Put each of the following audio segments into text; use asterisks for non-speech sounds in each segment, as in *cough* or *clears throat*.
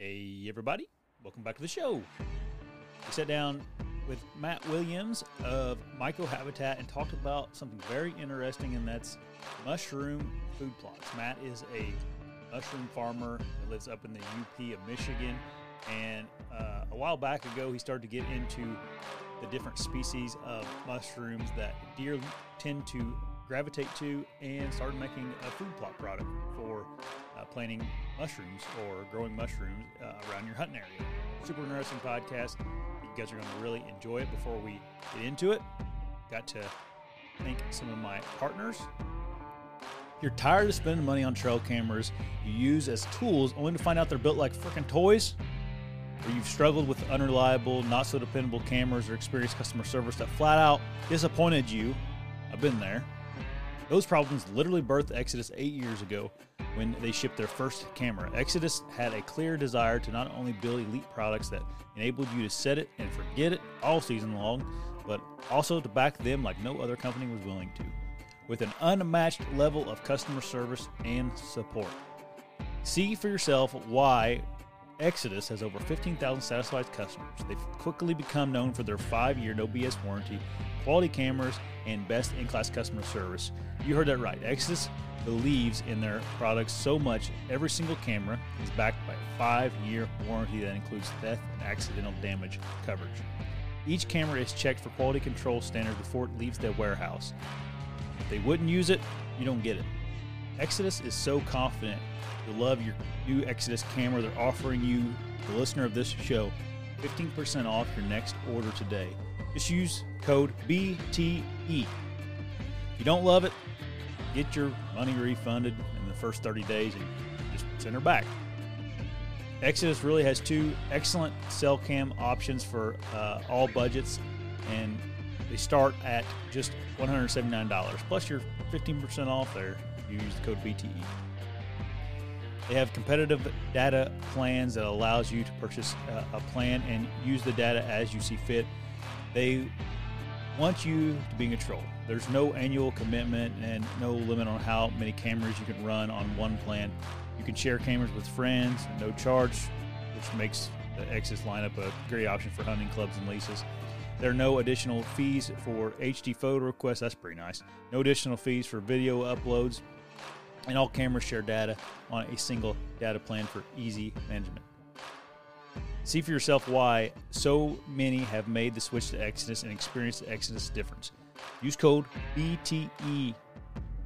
Hey, everybody. Welcome back to the show. We sat down with Matt Williams of MycoHabitat and talked about something very interesting, and that's mushroom food plots. Matt is a mushroom farmer that lives up in the UP of Michigan. And uh, a while back ago, he started to get into the different species of mushrooms that deer tend to gravitate to and started making a food plot product for uh, planting mushrooms or growing mushrooms uh, around your hunting area. Super interesting podcast. You guys are going to really enjoy it. Before we get into it, got to thank some of my partners. You're tired of spending money on trail cameras you use as tools only to find out they're built like freaking toys, or you've struggled with unreliable, not so dependable cameras or experienced customer service that flat out disappointed you, I've been there. Those problems literally birthed Exodus eight years ago when they shipped their first camera. Exodus had a clear desire to not only build elite products that enabled you to set it and forget it all season long, but also to back them like no other company was willing to, with an unmatched level of customer service and support. See for yourself why Exodus has over 15,000 satisfied customers. They've quickly become known for their five year no BS warranty, quality cameras, and best in class customer service. You heard that right. Exodus believes in their products so much, every single camera is backed by a five year warranty that includes theft and accidental damage coverage. Each camera is checked for quality control standards before it leaves the warehouse. If they wouldn't use it, you don't get it. Exodus is so confident you'll love your new Exodus camera. They're offering you, the listener of this show, 15% off your next order today. Just use code BTE. If you don't love it, get your money refunded in the first 30 days and just send her back. Exodus really has two excellent cell cam options for uh, all budgets, and they start at just $179. Plus, you're 15% off there you use the code BTE. They have competitive data plans that allows you to purchase a, a plan and use the data as you see fit. They want you to be in control. There's no annual commitment and no limit on how many cameras you can run on one plan. You can share cameras with friends, no charge, which makes the Exodus lineup a great option for hunting clubs and leases. There are no additional fees for HD photo requests. That's pretty nice. No additional fees for video uploads. And all cameras share data on a single data plan for easy management. See for yourself why so many have made the switch to Exodus and experienced the Exodus difference. Use code BTE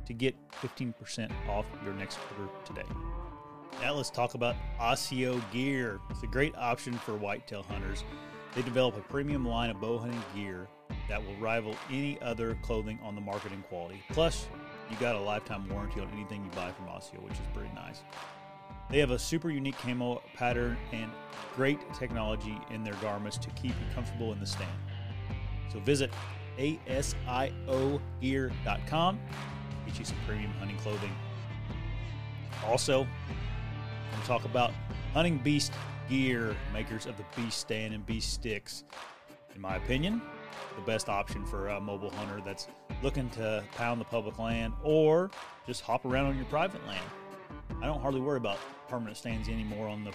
to get 15% off your next order today. Now let's talk about ASIO Gear. It's a great option for whitetail hunters. They develop a premium line of bow hunting gear that will rival any other clothing on the market in quality. Plus, you got a lifetime warranty on anything you buy from ASIO, which is pretty nice. They have a super unique camo pattern and great technology in their garments to keep you comfortable in the stand. So visit asiogear.com, get you some premium hunting clothing. Also, to talk about Hunting Beast Gear, makers of the Beast Stand and Beast Sticks. In my opinion, the best option for a mobile hunter that's looking to pound the public land or just hop around on your private land. I don't hardly worry about permanent stands anymore on the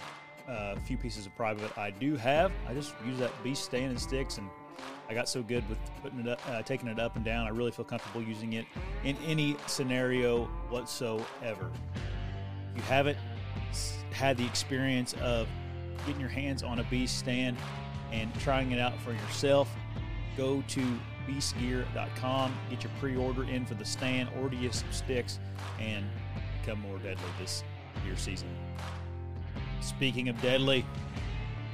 uh, few pieces of private I do have. I just use that beast stand and sticks, and I got so good with putting it up, uh, taking it up and down. I really feel comfortable using it in any scenario whatsoever. If you haven't had the experience of getting your hands on a beast stand and trying it out for yourself, go to beastgear.com, get your pre-order in for the stand, order you some sticks, and become more deadly this year season. Speaking of deadly,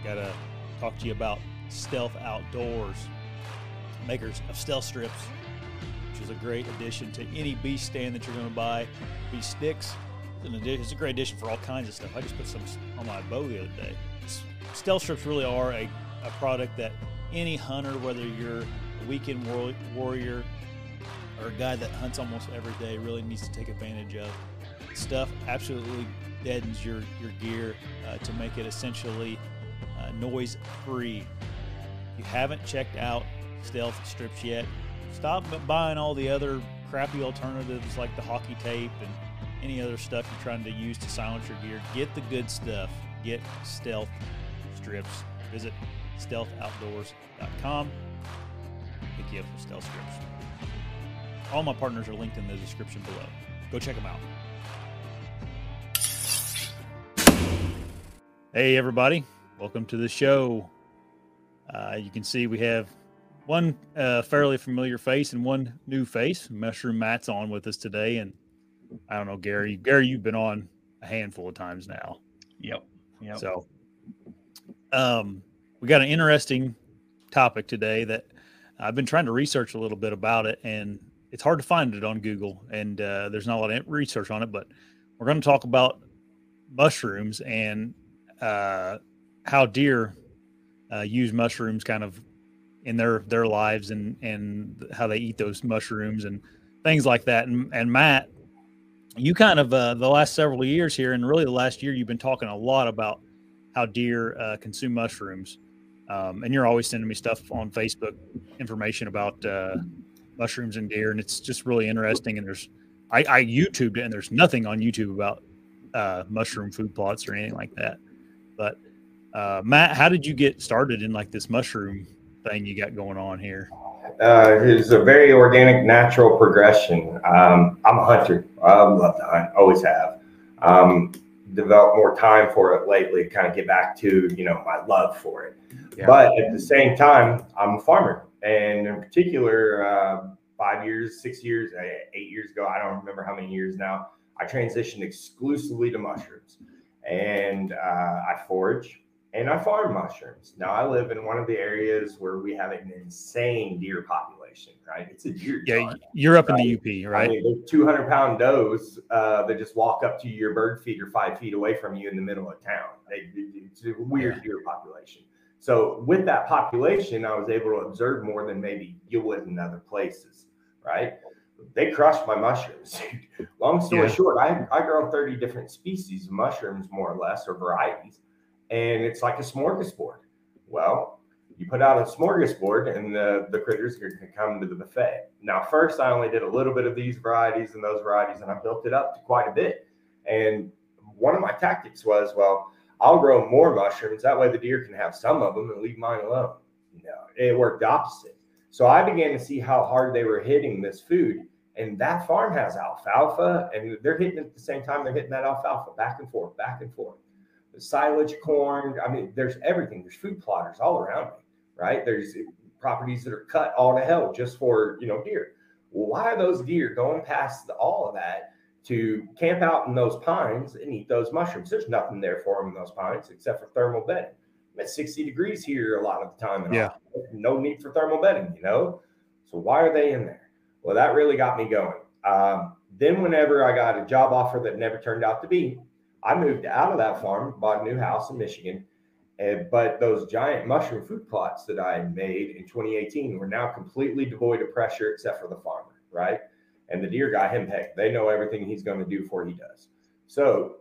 gotta talk to you about Stealth Outdoors, makers of stealth strips, which is a great addition to any beast stand that you're to buy. Beast sticks, it's a great addition for all kinds of stuff. I just put some on my bow the other day. Stealth strips really are a, a product that any hunter, whether you're a weekend warrior or a guy that hunts almost every day, really needs to take advantage of. Stuff absolutely deadens your, your gear uh, to make it essentially uh, noise free. If you haven't checked out stealth strips yet, stop buying all the other crappy alternatives like the hockey tape and any other stuff you're trying to use to silence your gear. Get the good stuff. get stealth strips. Visit stealthoutdoors.com. Pick you up with stealth strips. All my partners are linked in the description below. Go check them out. Hey, everybody. Welcome to the show. Uh, you can see we have one uh, fairly familiar face and one new face. Mushroom Matt's on with us today. And I don't know, Gary. Gary, you've been on a handful of times now. Yep. Yep. So um, we got an interesting topic today that I've been trying to research a little bit about it, and it's hard to find it on Google, and uh, there's not a lot of research on it. But we're going to talk about mushrooms and uh, how deer uh, use mushrooms kind of in their their lives and and how they eat those mushrooms and things like that. And, and Matt, you kind of uh, the last several years here, and really the last year, you've been talking a lot about how deer uh, consume mushrooms. Um, and you're always sending me stuff on Facebook, information about uh, mushrooms and deer, and it's just really interesting. And there's, I, I YouTubed it, and there's nothing on YouTube about uh, mushroom food plots or anything like that. But uh, Matt, how did you get started in like this mushroom thing you got going on here? Uh, it's a very organic, natural progression. Um, I'm a hunter. I love to hunt, always have. Um, developed more time for it lately, kind of get back to you know my love for it. Yeah. But at the same time, I'm a farmer, and in particular, uh, five years, six years, eight years ago, I don't remember how many years now. I transitioned exclusively to mushrooms, and uh, I forage and I farm mushrooms. Now I live in one of the areas where we have an insane deer population. Right, it's a deer. Yeah, you're up right? in the UP, right? I mean, 200 pound does uh, that just walk up to your bird feeder five feet away from you in the middle of town. They, it's a weird yeah. deer population. So with that population, I was able to observe more than maybe you would in other places. Right? They crushed my mushrooms. *laughs* Long story yeah. short, I, I grow 30 different species of mushrooms, more or less, or varieties and it's like a smorgasbord. Well, you put out a smorgasbord and the, the critters can come to the buffet. Now, first, I only did a little bit of these varieties and those varieties, and I built it up to quite a bit. And one of my tactics was, well, I'll grow more mushrooms. That way the deer can have some of them and leave mine alone. No, it worked opposite. So I began to see how hard they were hitting this food. And that farm has alfalfa, and they're hitting at the same time they're hitting that alfalfa back and forth, back and forth silage corn. I mean, there's everything. There's food plotters all around me, right? There's properties that are cut all to hell just for, you know, deer. Well, why are those deer going past the, all of that to camp out in those pines and eat those mushrooms? There's nothing there for them in those pines except for thermal bedding. It's 60 degrees here a lot of the time. yeah. No need for thermal bedding, you know? So why are they in there? Well, that really got me going. Um, then, whenever I got a job offer that never turned out to be, I moved out of that farm, bought a new house in Michigan. And, but those giant mushroom food plots that I made in 2018 were now completely devoid of pressure except for the farmer, right? And the deer got him pegged. They know everything he's going to do before he does. So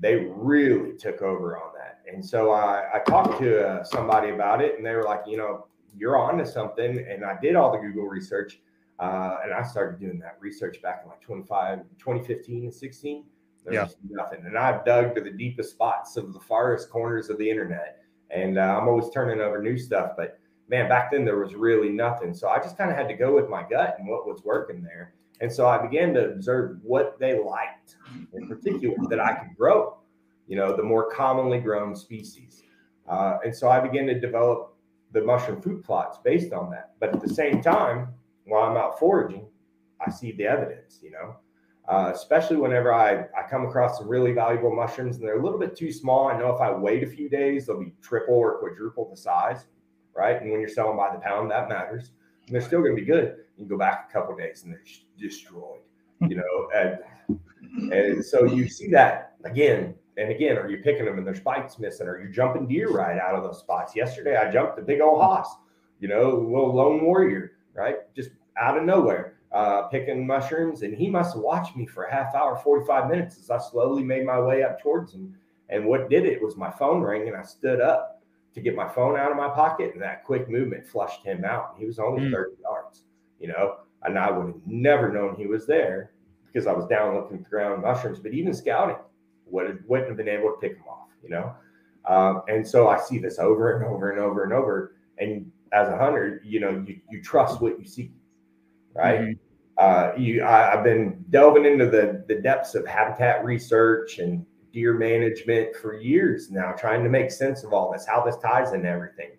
they really took over on that. And so I, I talked to uh, somebody about it, and they were like, you know, you're on to something. And I did all the Google research. Uh, and I started doing that research back in like 25, 2015 and 16. There's yeah. nothing. And I've dug to the deepest spots of the farthest corners of the internet. And uh, I'm always turning over new stuff. But man, back then there was really nothing. So I just kind of had to go with my gut and what was working there. And so I began to observe what they liked in particular that I could grow, you know, the more commonly grown species. Uh, and so I began to develop the mushroom food plots based on that. But at the same time, while I'm out foraging, I see the evidence, you know uh, especially whenever I, I come across some really valuable mushrooms and they're a little bit too small. I know if I wait a few days, they'll be triple or quadruple the size, right? And when you're selling by the pound, that matters. And they're still going to be good. You go back a couple days and they're destroyed, you know. *laughs* And, and so you see that again and again. Are you picking them and their spikes missing? Are you jumping deer right out of those spots? Yesterday, I jumped a big old hoss, you know, little lone warrior, right? Just out of nowhere uh, picking mushrooms, and he must have watched me for a half hour, 45 minutes as I slowly made my way up towards him. And what did it was my phone rang, and I stood up to get my phone out of my pocket, and that quick movement flushed him out. He was only mm. 30 yards, you know, and I would have never known he was there because I was down looking at the ground mushrooms. But even scouting would wouldn't have been able to pick him off, you know. Um, and so I see this over and over and over and over. And as a hunter, you know, you, you trust what you see, right? Mm-hmm. Uh, you, I, have been delving into the, the depths of habitat research and deer management for years now, trying to make sense of all this, how this ties into everything.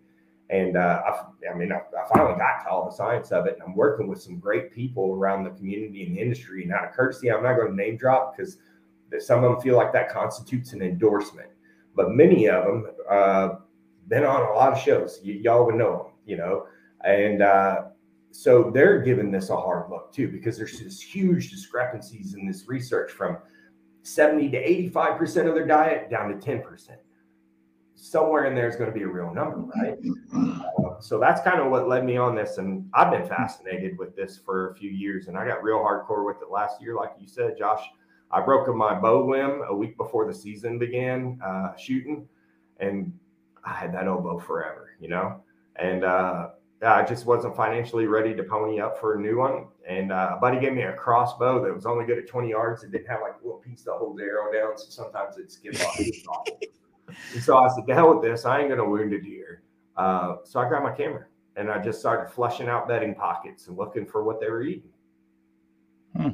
And uh, I, I, mean, I, I, finally got to all the science of it, and I'm working with some great people around the community and the industry. And out of courtesy, I'm not going to name drop because some of them feel like that constitutes an endorsement, but many of them uh, been on a lot of shows. Y- y'all would know them, you know, and uh, so they're giving this a hard look too because there's this huge discrepancies in this research from 70 to 85 percent of their diet down to 10 percent somewhere in there is going to be a real number, right? Uh, so that's kind of what led me on this. And I've been fascinated with this for a few years. And I got real hardcore with it last year. Like you said, Josh, I broke my bow limb a week before the season began uh, shooting. And I had that elbow forever, you know? And uh, I just wasn't financially ready to pony up for a new one. And uh, a buddy gave me a crossbow that was only good at 20 yards. It didn't have like a little piece to hold the arrow down. So sometimes it'd skip off. *laughs* And so I said, the hell with this. I ain't going to wound a deer. Uh, so I grabbed my camera and I just started flushing out bedding pockets and looking for what they were eating. Hmm.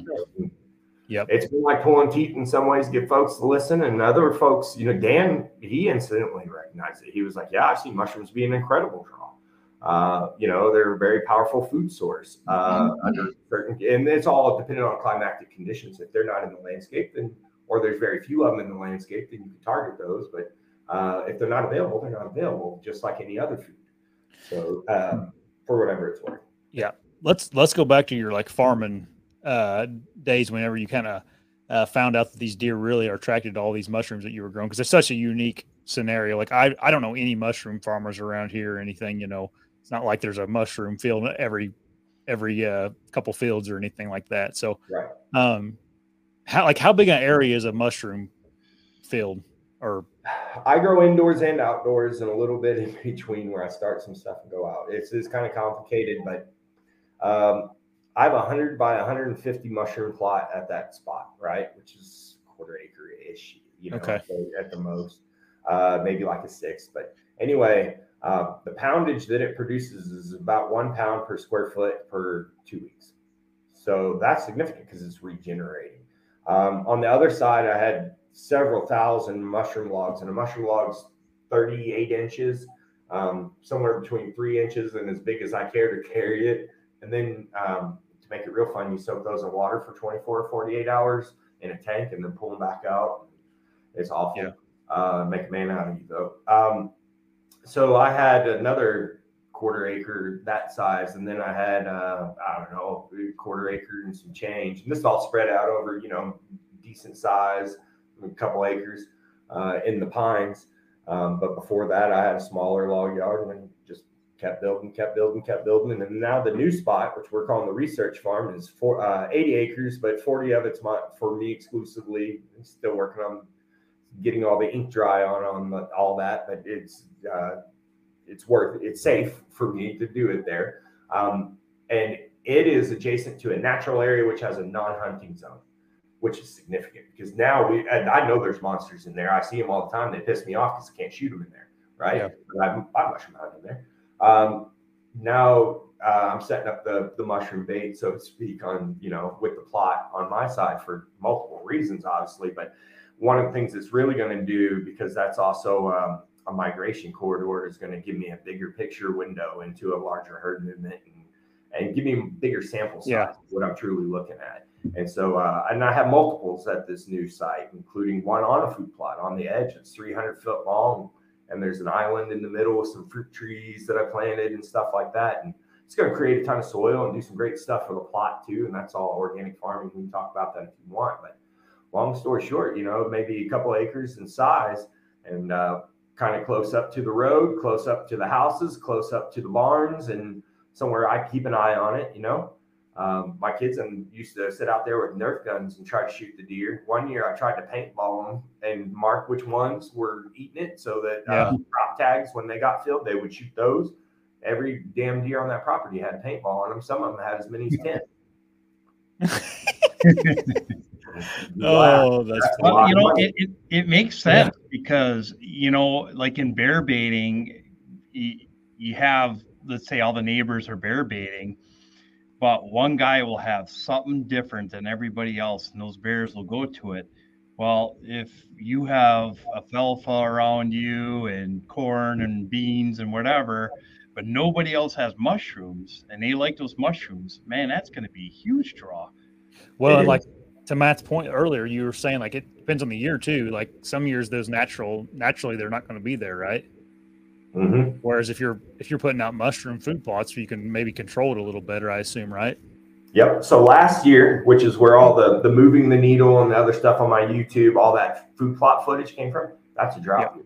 Yep. It's been like pulling teeth in some ways, get folks to listen. And other folks, you know, Dan, he incidentally recognized it. He was like, Yeah, I see mushrooms being an incredible draw. Uh, you know, they're a very powerful food source uh, mm-hmm. under certain, and it's all dependent on climatic conditions. If they're not in the landscape, then, or there's very few of them in the landscape, then you can target those. But uh, if they're not available, they're not available, just like any other food. So um, for whatever it's worth. Yeah, let's let's go back to your like farming uh, days. Whenever you kind of uh, found out that these deer really are attracted to all these mushrooms that you were growing, because it's such a unique scenario. Like I I don't know any mushroom farmers around here or anything. You know, it's not like there's a mushroom field every every uh, couple fields or anything like that. So, right. um, how like how big an area is a mushroom field or I grow indoors and outdoors and a little bit in *laughs* between where I start some stuff and go out. It's, it's kind of complicated, but um, I have a 100 by 150 mushroom plot at that spot, right? Which is quarter acre ish, you know, okay. at the most, uh, maybe like a six. But anyway, uh, the poundage that it produces is about one pound per square foot per two weeks. So that's significant because it's regenerating. Um, on the other side, I had several thousand mushroom logs, and a mushroom log's 38 inches, um, somewhere between three inches and as big as I care to carry it. And then um, to make it real fun, you soak those in water for 24 or 48 hours in a tank and then pull them back out. It's awful. Yeah. Uh, make a man out of you, though. So I had another quarter acre that size, and then I had uh, I don't know quarter acre and some change, and this all spread out over you know decent size a couple acres uh, in the pines. Um, but before that, I had a smaller log yard and just kept building, kept building, kept building. And now the new spot, which we're calling the research farm, is for uh, 80 acres, but 40 of it's my, for me exclusively. I'm still working on getting all the ink dry on on all that, but it's uh, it's worth it's safe for me to do it there. Um, and it is adjacent to a natural area which has a non-hunting zone which is significant because now we, I know there's monsters in there. I see them all the time. They piss me off because I can't shoot them in there. Right. Yeah. But I'm, I'm mushroom hunting there. Um, now uh, I'm setting up the, the mushroom bait, so to speak, on, you know, with the plot on my side for multiple reasons, obviously. But one of the things it's really going to do, because that's also um, a migration corridor, is going to give me a bigger picture window into a larger herd movement and, and give me bigger sample size, yeah. what I'm truly looking at. And so, uh, and I have multiples at this new site, including one on a food plot on the edge. It's 300 foot long, and there's an island in the middle with some fruit trees that I planted and stuff like that. And it's going to create a ton of soil and do some great stuff for the plot too. And that's all organic farming. We can talk about that if you want. But long story short, you know, maybe a couple acres in size and uh, kind of close up to the road, close up to the houses, close up to the barns, and somewhere I keep an eye on it, you know. Um, my kids and used to sit out there with Nerf guns and try to shoot the deer. One year I tried to paintball them and mark which ones were eating it so that uh, yeah. crop tags, when they got filled, they would shoot those. Every damn deer on that property had a paintball on them. Some of them had as many as *laughs* 10. *laughs* *laughs* oh, that's, That's Well, you know, it, it, it makes sense because, you know, like in bear baiting, you, you have, let's say, all the neighbors are bear baiting, but one guy will have something different than everybody else, and those bears will go to it. Well, if you have alfalfa around you and corn and beans and whatever, but nobody else has mushrooms and they like those mushrooms, man, that's going to be a huge draw. well, like to Matt's point earlier, you were saying like it depends on the year too. Like some years, those natural, naturally, they're not going to be there, right? Mhm. Whereas if you're if you're putting out mushroom food plots, you can maybe control it a little better. I assume, right? Yep. So last year, which is where all the the moving the needle and the other stuff on my YouTube, all that food plot footage came from, that's a drought year,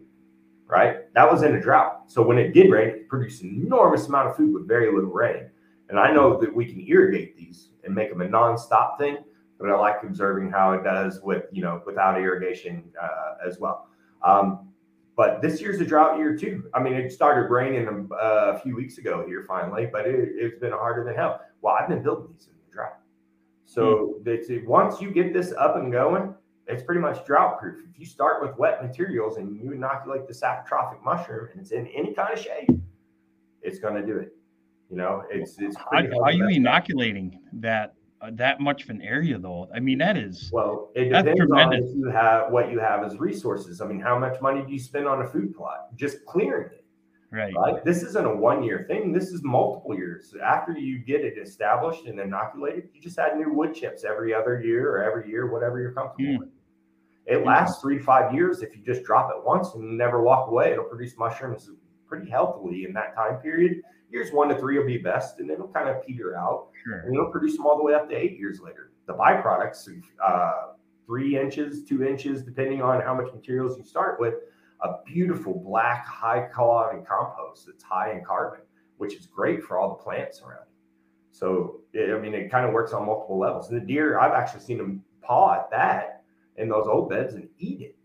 right? That was in a drought. So when it did rain, it produced an enormous amount of food with very little rain. And I know that we can irrigate these and make them a nonstop thing, but I like observing how it does with you know without irrigation uh, as well. Um, but this year's a drought year too. I mean, it started raining uh, a few weeks ago here finally, but it, it's been harder than hell. Well, I've been building these in the drought. So it's, once you get this up and going, it's pretty much drought proof. If you start with wet materials and you inoculate the saprophytic mushroom and it's in any kind of shade, it's going to do it. You know, it's it's. How, are you hard inoculating that that much of an area though? I mean, that is Well, it depends on if you have what you have as resources. I mean, how much money do you spend on a food plot? Just clearing it. right. right? This isn't a one year thing. This is multiple years. After you get it established and inoculated, you just add new wood chips every other year or every year, whatever you're comfortable Hmm. with. It lasts three to five years if you just drop it once and never walk away. It'll produce mushrooms pretty healthily in that time period. Years one to three will be best, and then it'll kind of peter out Sure. and it'll produce them all the way up to eight years later. The byproducts, uh, three inches, two inches, depending on how much materials you start with, a beautiful black, high quality compost that's high in carbon, which is great for all the plants around. So, it, I mean, it kind of works on multiple levels. And the deer, I've actually seen them paw at that in those old beds and eat it.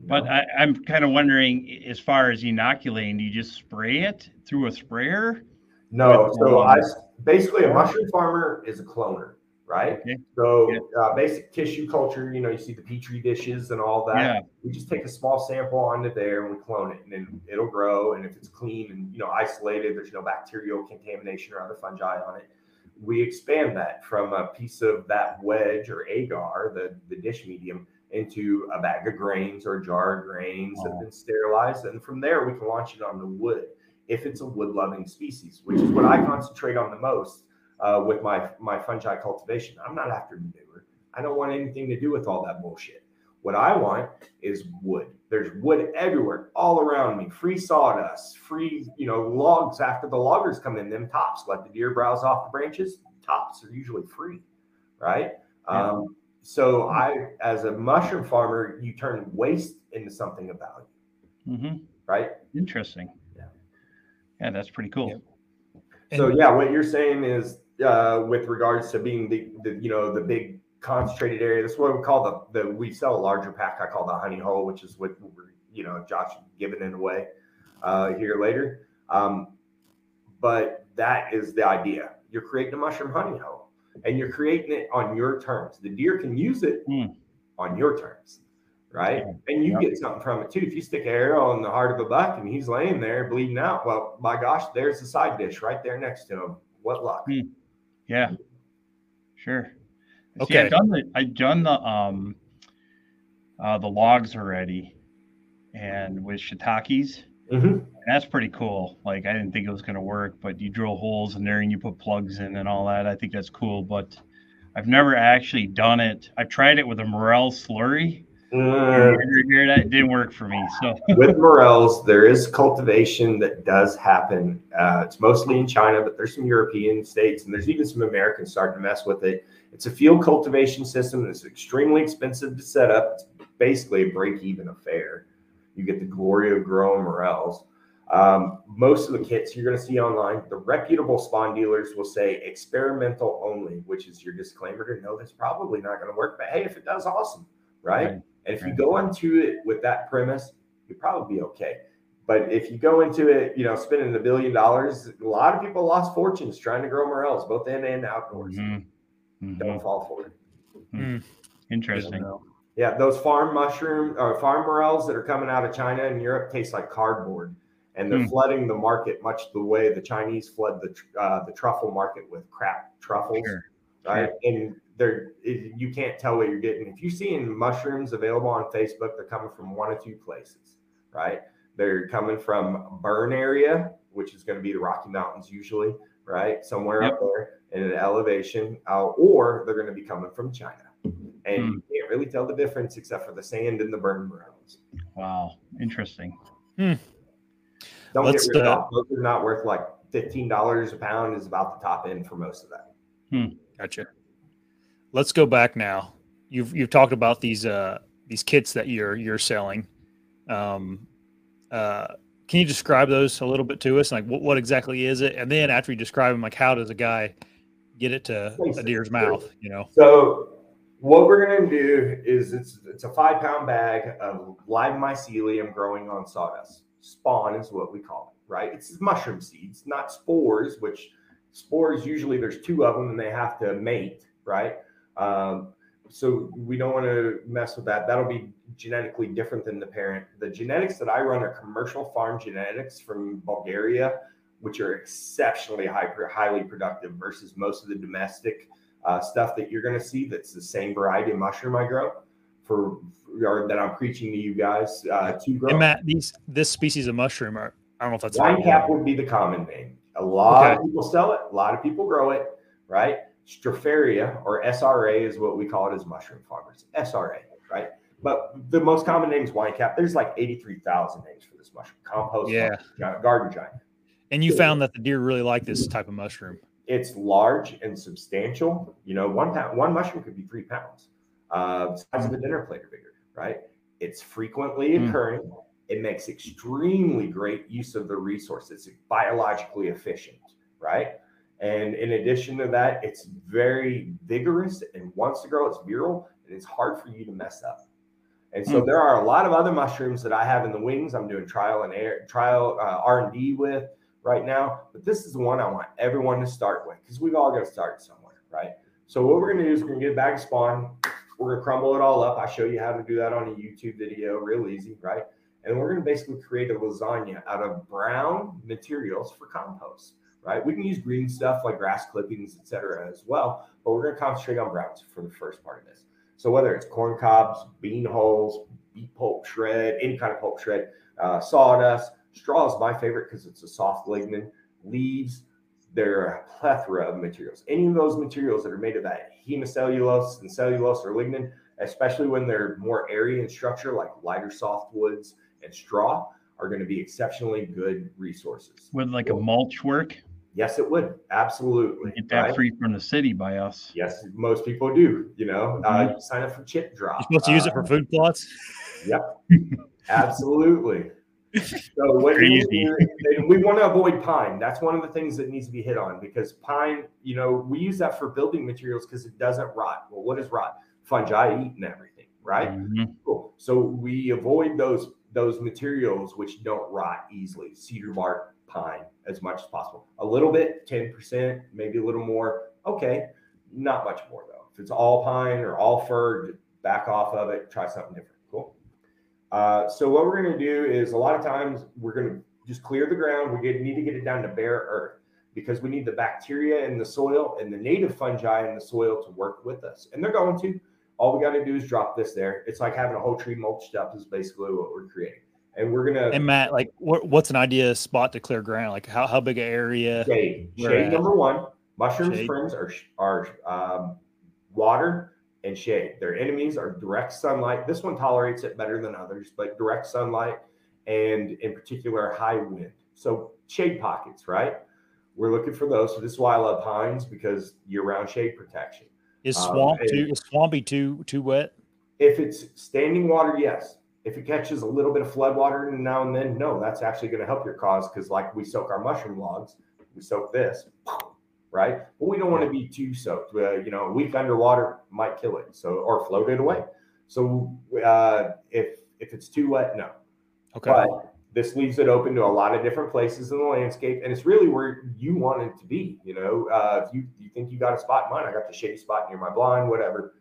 But? I, I'm kind of wondering, as far as inoculating, do you just spray it through a sprayer? No, so I basically a mushroom farmer is a cloner, right? Okay. So Yeah. uh, basic tissue culture, you know, you see the petri dishes and all that. Yeah. We just take a small sample onto there and we clone it, and then it'll grow. And if it's clean and you know isolated, there's no bacterial contamination or other fungi on it. We expand that from a piece of that wedge or agar, the the dish medium, into a bag of grains or jar of grains that have been sterilized, and from there we can launch it onto wood if it's a wood loving species, which is what I concentrate on the most uh, with my my fungi cultivation. I'm not after manure. I don't want anything to do with all that bullshit. What I want is wood. There's wood everywhere, all around me. Free sawdust, free you know logs. After the loggers come in, them tops let the deer browse off the branches. Tops are usually free, right? Yeah. Um, so I, as a mushroom farmer, you turn waste into something of value, hmm right? Interesting. Yeah. Yeah, that's pretty cool. Yep. So yeah, what you're saying is uh, with regards to being the, the you know the big concentrated area. That's what we call the the we sell a larger pack. I call the honey hole, which is what we're you know Josh giving it away uh, here later. Um, but that is the idea. You're creating a mushroom honey hole, and you're creating it on your terms. The deer can use it Hmm. on your terms. Right, and you Yep. get something from it too. If you stick an arrow in the heart of a buck and he's laying there bleeding out, well, my gosh, there's the side dish right there next to him. What luck? Yeah. Sure. See, Okay. I've done the I've done the um uh the logs already and with shiitakes. Mm-hmm. That's pretty cool. Like I didn't think it was gonna work, but you drill holes in there and you put plugs in and all that. I think that's cool, but I've never actually done it. I've tried it with a morel slurry. Mm, You hear that? It didn't work for me. So *laughs* with morels, there is cultivation that does happen. Uh, it's mostly in China, but there's some European states and there's even some Americans starting to mess with it. It's a field cultivation system that's extremely expensive to set up. It's basically a break-even affair. You get the glory of growing morels. Um, most of the kits you're going to see online, the reputable spawn dealers will say experimental only, which is your disclaimer to know that's probably not going to work. But hey, if it does, awesome, right? Right. And if you go into it with that premise, you'll probably be okay. But if you go into it, you know, spending a billion dollars, a lot of people lost fortunes trying to grow morels, both in and outdoors. Mhm. Mhm. Don't fall for it. Interesting. Yeah, those farm mushroom or farm morels that are coming out of China and Europe taste like cardboard, and they're Hmm. flooding the market much the way the Chinese flood the uh, the truffle market with crap truffles, Sure. right? And they're you can't tell what you're getting. If you're seeing mushrooms available on Facebook, they're coming from one or two places, right? They're coming from burn area, which is going to be the Rocky Mountains usually, right? Somewhere Yep. up there in an elevation, uh, or they're going to be coming from China. And Hmm. you can't really tell the difference except for the sand and the burn browns. Wow. Interesting. Don't Let's, get rid uh, of those. Those are not worth like fifteen dollars a pound. Is about the top end for most of that. Hmm. Gotcha. Let's go back now. You've you've talked about these uh these kits that you're you're selling. Um, uh, can you describe those a little bit to us? Like what, what exactly is it? And then after you describe them, like how does a guy get it to a deer's mouth? You know. So what we're gonna do is it's it's a five pound bag of live mycelium growing on sawdust. Spawn is what we call it, right? It's mushroom seeds, not spores. Which spores usually there's two of them and they have to mate, right? Um, so we don't want to mess with that. That'll be genetically different than the parent. The genetics that I run are commercial farm genetics from Bulgaria, which are exceptionally high, highly productive versus most of the domestic uh, stuff that you're going to see. That's the same variety of mushroom I grow for, or that I'm preaching to you guys uh, to grow. And Matt, these this species of mushroom are I don't know if that's Wine cap would be the common name. A lot Okay. of people sell it. A lot of people grow it, right? Stropharia or SRA is what we call it as mushroom farmers. SRA, right? But the most common name is wine cap. There's like 83,000 names for this mushroom. Compost, Yeah. giant- garden giant. And you found that the deer really like this type of mushroom. It's large and substantial. You know, one pound, one mushroom could be three pounds. Uh, size of a dinner plate or bigger, right? It's frequently Mm. occurring. It makes extremely great use of the resource. It's biologically efficient, right? And in addition to that, it's very vigorous and wants to grow. It's virile and it's hard for you to mess up. And so Hmm. there are a lot of other mushrooms that I have in the wings. I'm doing trial and air, trial uh, R and D with right now, but this is the one I want everyone to start with because we've all got to start somewhere, right? So what we're gonna do is we're gonna get a bag of spawn. We're gonna crumble it all up. I show you how to do that on a YouTube video, real easy, right? And we're gonna basically create a lasagna out of brown materials for compost, right? We can use green stuff like grass clippings, etc., as well, but we're gonna concentrate on browns for the first part of this. So whether it's corn cobs, bean hulls, beet pulp shred, any kind of pulp shred, uh, sawdust, straw is my favorite because it's a soft lignin. Leaves, there are a plethora of materials. Any of those materials that are made of that hemicellulose and cellulose or lignin, especially when they're more airy in structure, like lighter softwoods and straw, are going to be exceptionally good resources. Would like a mulch work? Yes, it would. Absolutely. Get that right? free from the city by us. Yes, most people do. You know, uh, you sign up for chip drop. You're supposed to use it Uh, for food plots. Yep, absolutely. So what you Crazy. do- and we want to avoid pine. That's one of the things that needs to be hit on because pine, you know, we use that for building materials because it doesn't rot. Well, what is rot? Fungi eat and everything, right? Mhm. Cool. So we avoid those those materials which don't rot easily. Cedar bark, pine, as much as possible. A little bit, ten percent, maybe a little more. Okay, not much more though. If it's all pine or all fir, back off of it. Try something different. Uh, so what we're going to do is a lot of times we're going to just clear the ground. We get, need to get it down to bare earth because we need the bacteria in the soil and the native fungi in the soil to work with us, and they're going to. All we got to do is drop this there. It's like having a whole tree mulched up is basically what we're creating. And we're gonna And Matt, like, what, what's an idea spot to clear ground? Like, how, how big an area? shade. Shade at? number one. Mushroom Shade. springs are are um, water and shade. Their enemies are direct sunlight. This one tolerates it better than others, but direct sunlight and in particular high wind. So shade pockets, right? We're looking for those. So this is why I love pines because year-round shade protection. Is Um, swamp and- too? Is swampy too too wet? If it's standing water, yes. If it catches a little bit of flood water now and then, no, that's actually going to help your cause because, like we soak our mushroom logs, we soak this, right? But we don't want to be too soaked. Uh, you know, a week underwater might kill it, so or float it away. So uh, if if it's too wet, no. Okay. But this leaves it open to a lot of different places in the landscape, and it's really where you want it to be. You know, uh, if you you think you got a spot in mind, I got the shady spot near my blind, whatever,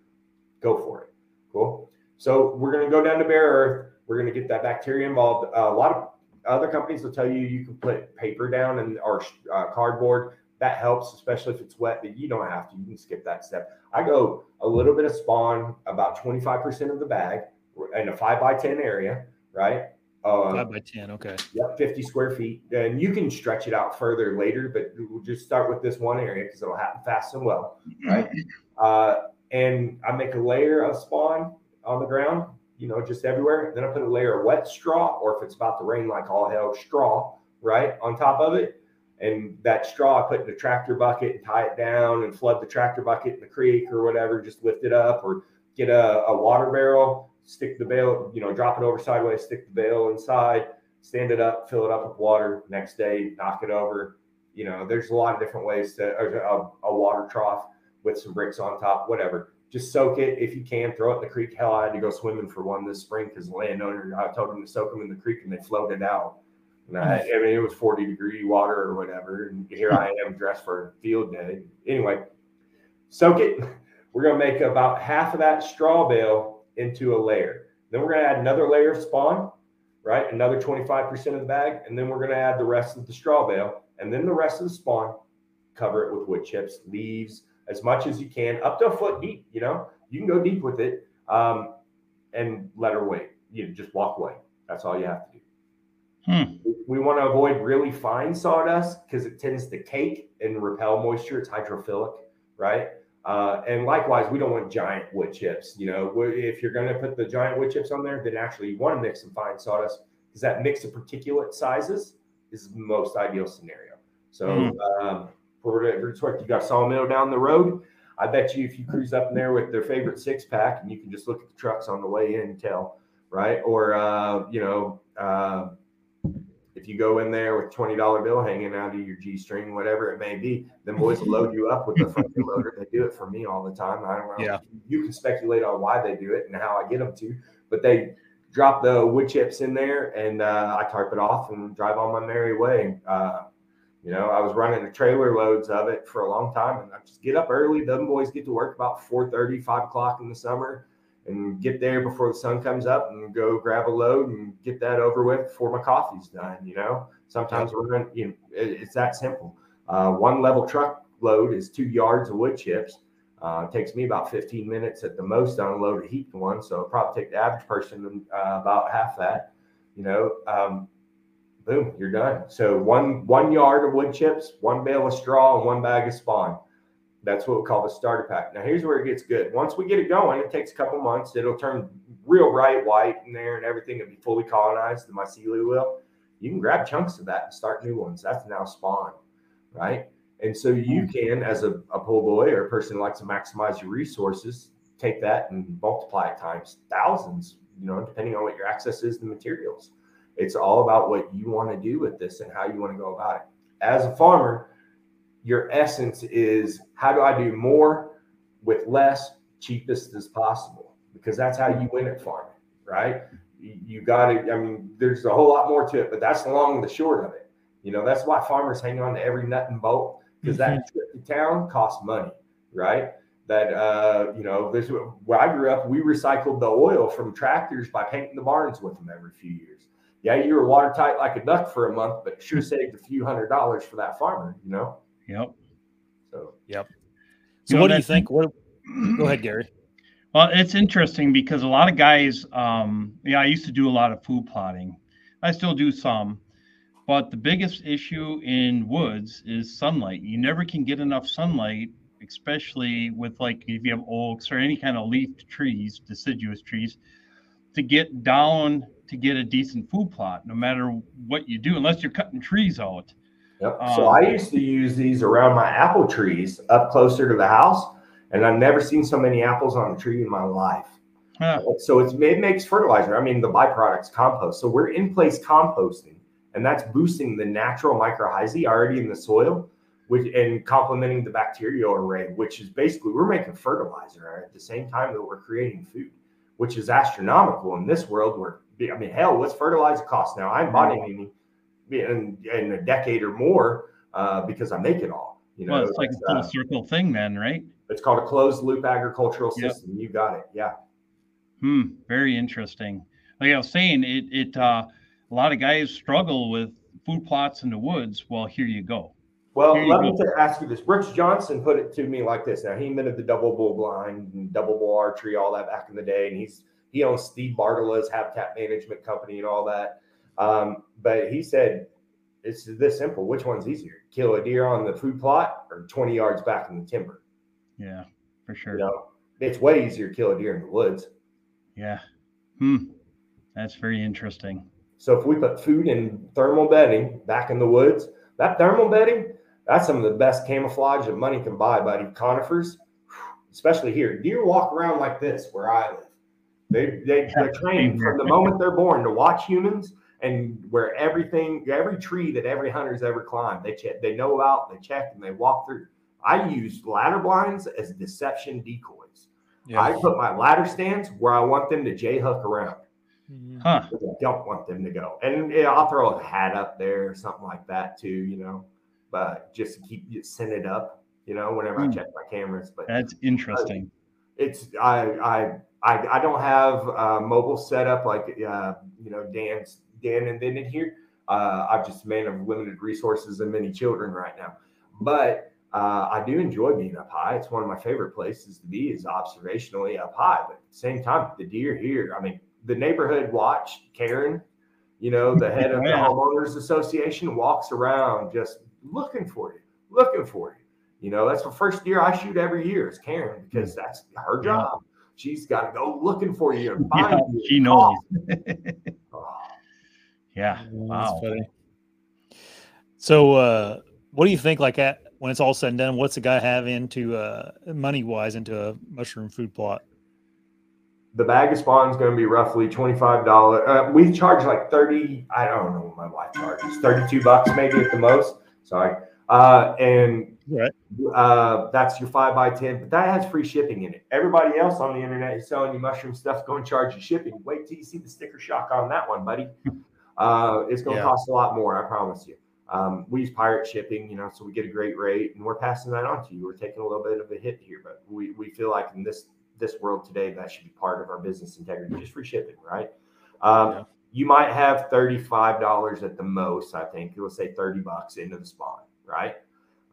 go for it. Cool. So we're going to go down to bare earth. We're going to get that bacteria involved. Uh, a lot of other companies will tell you you can put paper down and or uh, cardboard. That helps, especially if it's wet. But you don't have to. You can skip that step. I go a little bit of spawn, about twenty five percent of the bag, in a five by ten area, right? Uh, five by ten, okay. Yep, fifty square feet, and you can stretch it out further later. But we'll just start with this one area because it'll happen fast and well, right? *clears throat* Uh, and I make a layer of spawn on the ground, you know, just everywhere. Then I put a layer of wet straw, or if it's about to rain like all hell, straw, right, on top of it. And that straw I put in a tractor bucket and tie it down and flood the tractor bucket in the creek or whatever, just lift it up or get a, a water barrel, stick the bale, you know, drop it over sideways, stick the bale inside, stand it up, fill it up with water. Next day, knock it over. You know, there's a lot of different ways to, a, a water trough with some bricks on top, whatever just soak it if you can. Throw it in the creek. Hell, I had to go swimming for one this spring because the landowner I told them to soak them in the creek and they floated out. I, I mean, it was 40 degree water or whatever. And here I am dressed for field day. Anyway, soak it. We're going to make about half of that straw bale into a layer. Then we're going to add another layer of spawn, right? Another 25% of the bag. And then we're going to add the rest of the straw bale. And then the rest of the spawn, cover it with wood chips, leaves, as much as you can, up to a foot deep. You know, you can go deep with it um, and let her wait. You know, just walk away. That's all you have to do. Hmm. We want to avoid really fine sawdust because it tends to cake and repel moisture. It's hydrophilic, right? Uh, and likewise, we don't want giant wood chips. You know, if you're going to put the giant wood chips on there, then actually you want to mix some fine sawdust because that mix of particulate sizes is the most ideal scenario. So, hmm. um, for whatever You got a sawmill down the road. I bet you if you cruise up in there with their favorite six pack and you can just look at the trucks on the way in and tell, right? Or, uh, you know, uh, if you go in there with twenty dollar bill hanging out of your G string, whatever it may be, then boys will load you up with the front *laughs* loader. They do it for me all the time. I don't know. Yeah. You can speculate on why they do it and how I get them to, but they drop the wood chips in there and uh, I tarp it off and drive on my merry way. Uh, you know, I was running the trailer loads of it for a long time, and I just get up early. Them boys get to work about 4 5 o'clock in the summer, and get there before the sun comes up and go grab a load and get that over with before my coffee's done. You know, sometimes we're running, you know, it's that simple. Uh, one level truck load is two yards of wood chips. Uh, takes me about 15 minutes at the most to unload a heaped one. So it'll probably take the average person uh, about half that. You know, um, boom, you're done. So one one yard of wood chips, one bale of straw, and one bag of spawn. That's what we call the starter pack. Now here's where it gets good. Once we get it going, it takes a couple months. It'll turn real bright white in there, and everything will be fully colonized. The mycelium will. You can grab chunks of that and start new ones. That's now spawn, right? And so you mm-hmm. can, as a, a pull boy or a person who likes to maximize your resources, take that and multiply it times thousands. You know, depending on what your access is to materials. It's all about what you want to do with this and how you want to go about it. As a farmer, your essence is how do I do more with less, cheapest as possible? Because that's how you win at farming, right? You, got to, I mean, there's a whole lot more to it, but that's the long and the short of it. You know, that's why farmers hang on to every nut and bolt because mm-hmm. that trip to town costs money, right? That uh, you know, this where I grew up, we recycled the oil from tractors by painting the barns with them every few years yeah, you were watertight like a duck for a month, but sure saved a few hundred dollars for that farmer, you know? Yep. So, yep. So, you what do you think? What, *clears throat* go ahead, Gary. Well, it's interesting because a lot of guys, um, yeah, I used to do a lot of food plotting. I still do some, but the biggest issue in woods is sunlight. You never can get enough sunlight, especially with like if you have oaks or any kind of leaf trees, deciduous trees, to get down to get a decent food plot, no matter what you do, unless you're cutting trees out. Yep. Um, so I used to use these around my apple trees up closer to the house, and I've never seen so many apples on a tree in my life. Huh. So it's, it makes fertilizer. I mean, the byproducts compost. So we're in place composting, and that's boosting the natural mycorrhizae already in the soil, which and complementing the bacterial array, which is basically we're making fertilizer at the same time that we're creating food, which is astronomical in this world where I mean, hell, what's fertilizer cost now? I am buying any in, in a decade or more uh, because I make it all. You know, well, it's like a full uh, circle thing, then, right? It's called a closed loop agricultural system. Yep. You got it. Yeah. Hmm. Very interesting. Like I was saying, it it uh, a lot of guys struggle with food plots in the woods. Well, here you go. Well, Here let me go. ask you this. Brooks Johnson put it to me like this. Now he invented the double bull blind and double bull archery, all that back in the day, and he's he owns Steve Bartylla's habitat management company and all that. Um, but he said it's this simple. Which one's easier? Kill a deer on the food plot or 20 yards back in the timber? Yeah, for sure. You know, it's way easier to kill a deer in the woods. Yeah. Hmm. That's very interesting. So if we put food and thermal bedding back in the woods, that thermal bedding, that's some of the best camouflage that money can buy, buddy. Conifers, especially here. Deer walk around like this where I live. They they they're trained from the moment they're born to watch humans and where everything, every tree that every hunter's ever climbed, they check, they know about, they check, and they walk through. I use ladder blinds as deception decoys. I put my ladder stands where I want them to J hook around. Mhm. Huh. I don't want them to go. And yeah, I'll throw a hat up there or something like that too, you know, but just to keep it scented up, you know, whenever I Hmm. check my cameras. But That's interesting. it's I I I, I don't have uh, mobile setup like uh, you know Dan's Dan invented here. Uh, I'm just a man of limited resources and many children right now, but uh, I do enjoy being up high. It's one of my favorite places to be is observationally up high. But at the same time, the deer here. I mean, the neighborhood watch Karen, you know, the head of the *laughs* homeowners association, walks around just looking for you, looking for you. You know, that's the first deer I shoot every year is Karen because that's her Yeah. job. She's got to go looking for you and *laughs* Yeah, find you. she knows. *laughs* call. Yeah. That's Wow. funny. So, uh, what do you think? Like, at when it's all said and done, what's a guy have into uh, money wise into a mushroom food plot? the bag of spawn is going to be roughly $25. Uh, we charge like 30, I don't know what my wife charges, 32 bucks maybe at the most. Sorry. Uh, and Right. uh, that's your five by 10, but that has free shipping in it. Everybody else on the internet is selling you mushroom stuff, going to charge you shipping. Wait till you see the sticker shock on that one, buddy. Uh, it's going to Yeah. cost a lot more, I promise you. Um, we use pirate shipping, you know, so we get a great rate and we're passing that on to you. We're taking a little bit of a hit here, but we, we feel like in this this world today, that should be part of our business integrity, just free shipping, right? Um, Yeah. You might have $35 at the most, I think. Let's say 30 bucks into the spawn, right?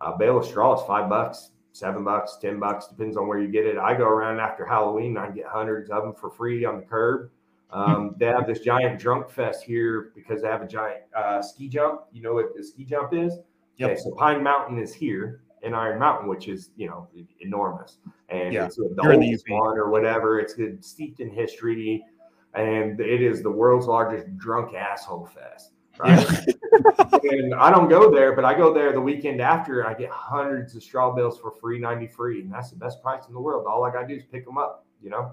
A bale of straw is five bucks, seven bucks, 10 bucks, depends on where you get it. I go around after Halloween, I get hundreds of them for free on the curb. Um, they have this giant drunk fest here because they have a giant uh, ski jump. You know what the ski jump is? Yep. Okay, so Pine Mountain is here in Iron Mountain, which is you know enormous, and Yeah, it's the you're in the oldest one or whatever. It's good- steeped in history, and it is the world's largest drunk asshole fest. Right? *laughs* and I don't go there, but I go there the weekend after, I get hundreds of straw bales for free, ninety free, and that's the best price in the world. All I gotta do is pick them up, you know.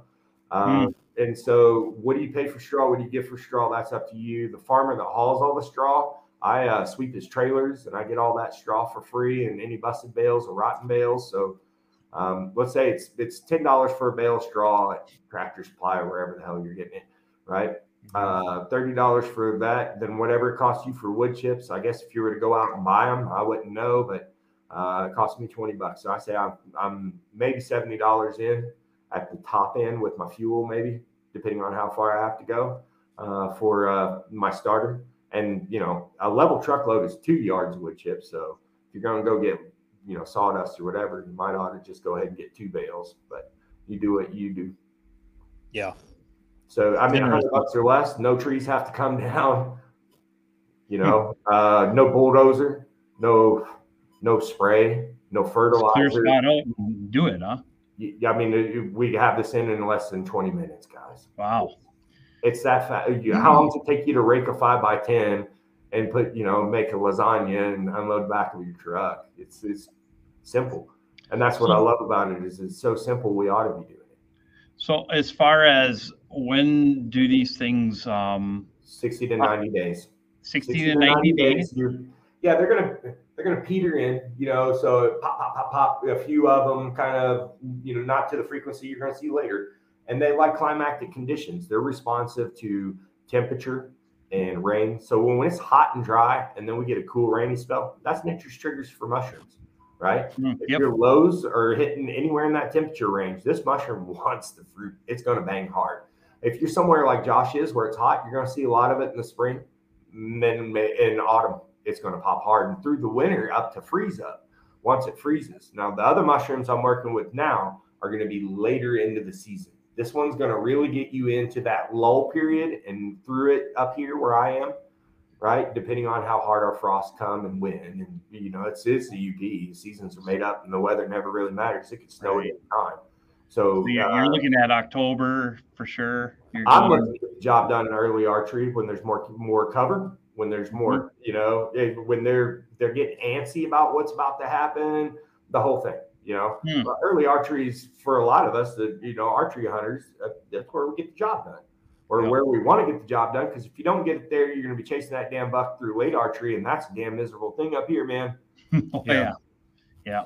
Um, And so, what do you pay for straw? What do you get for straw? That's up to you. The farmer that hauls all the straw, I uh, sweep his trailers, and I get all that straw for free, and any busted bales or rotten bales. So, um, let's say it's it's ten dollars for a bale of straw at Tractor Supply or wherever the hell you're getting it, right? uh, thirty dollars for that. Then whatever it costs you for wood chips. I guess if you were to go out and buy them, I wouldn't know, but uh, it cost me twenty bucks. So I say I'm I'm maybe seventy dollars in at the top end with my fuel, maybe depending on how far I have to go uh, for uh, my starter. And you know, a level truckload is two yards of wood chips. So if you're going to go get you know sawdust or whatever, you might ought to just go ahead and get two bales. But you do what you do. Yeah. So I mean, a hundred bucks or less. No trees have to come *laughs* down. You know, uh, no bulldozer, no no spray, no Clear fertilizer. spot out and do it, huh? I mean, we have this in in less than twenty minutes, guys. Wow. It's that fast. How long does it take you to rake a five by ten and put you know make a lasagna and unload the back of your truck? It's it's simple, and that's what I love about it. Is it's so simple. We ought to be doing it. So as far as when do these things um Sixty to ninety days. 60 to 90 days? you're- yeah, they're gonna they're gonna peter in, you know. So pop, pop, pop, pop. A few of them, kind of, you know, not to the frequency you're gonna see later. And they like climactic conditions. They're responsive to temperature and rain. So when, when it's hot and dry, and then we get a cool rainy spell, that's nature's triggers for mushrooms, right? Mm, If Yep. your lows are hitting anywhere in that temperature range, this mushroom *laughs* wants the fruit. It's going to bang hard. If you're somewhere like Josh is, where it's hot, you're going to see a lot of it in the spring. Then in autumn, it's going to pop hard, and through the winter up to freeze up. Once it freezes, now the other mushrooms I'm working with now are going to be later into the season. This one's going to really get you into that lull period and through it up here where I am, right? Depending on how hard our frosts come and when. And, you know, it's, it's the UP. Seasons are made up and the weather never really matters. It could snow right. at any time. So, so you're, uh, you're, looking at October for sure. You're I'm looking to get the job done in early archery when there's more more cover, when there's more, mm-hmm. you know, when they're they're getting antsy about what's about to happen, the whole thing. You know, mm. early archery is for a lot of us that you know archery hunters. Uh, that's where we get the job done, or yeah. where we want to get the job done. Because if you don't get it there, you're going to be chasing that damn buck through late archery, and that's a damn miserable thing up here, man. *laughs* oh, yeah, yeah,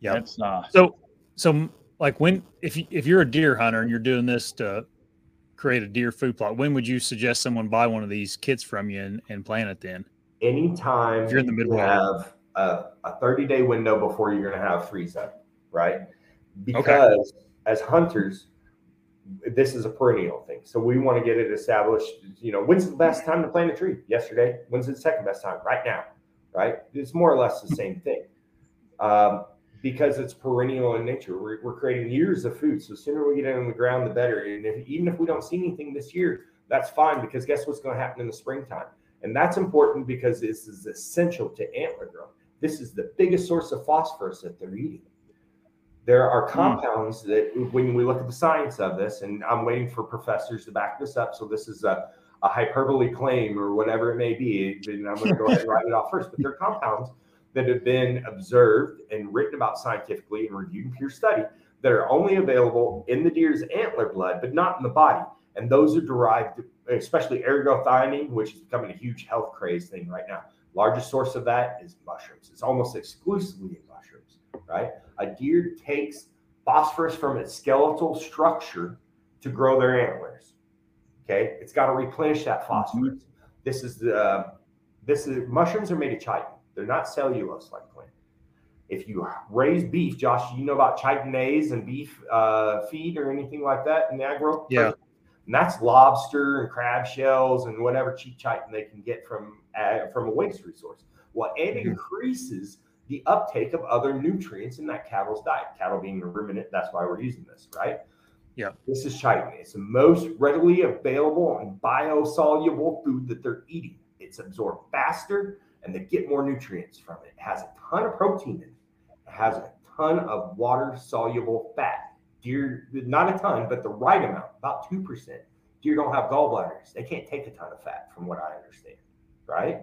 yeah. That's uh, so so like when if you, if you're a deer hunter and you're doing this to create a deer food plot, when would you suggest someone buy one of these kits from you and, and plant it then? Anytime if you're in the middle you have a, a 30 day window before you're going to have freeze up, right? Because okay. as hunters, this is a perennial thing. So we want to get it established. You know, when's the best time to plant a tree? Yesterday. When's the second best time? Right now. Right. It's more or less the same thing. Um, because it's perennial in nature. We're, we're creating years of food. So sooner we get it in the ground, the better. And if, even if we don't see anything this year, that's fine because guess what's going to happen in the springtime? And that's important because this is essential to antler growth. This is the biggest source of phosphorus that they're eating. There are hmm. compounds that, when we look at the science of this, and I'm waiting for professors to back this up. So this is a, a hyperbole claim or whatever it may be. And I'm going to go ahead and write it off first. But there are *laughs* compounds that have been observed and written about scientifically and reviewed in peer study that are only available in the deer's antler blood, but not in the body. And those are derived, especially ergothioneine, which is becoming a huge health craze thing right now. Largest source of that is mushrooms. It's almost exclusively in mushrooms, right? A deer takes phosphorus from its skeletal structure to grow their antlers. Okay, it's got to replenish that phosphorus. Mm-hmm. This is the uh, this is mushrooms are made of chitin. They're not cellulose like plant. If you raise beef, Josh, you know about chitinase and beef uh, feed or anything like that in the agro? Yeah. And that's lobster and crab shells and whatever cheap chitin they can get from uh, from a waste resource. Well, it mm-hmm. increases the uptake of other nutrients in that cattle's diet. Cattle being a ruminant, that's why we're using this, right? Yeah. This is chitin. It's the most readily available and biosoluble food that they're eating. It's absorbed faster and they get more nutrients from it. It has a ton of protein in it. It has a ton of water soluble fat. Deer, not a ton, but the right amount, about 2%. Deer don't have gallbladders. They can't take a ton of fat, from what I understand, right?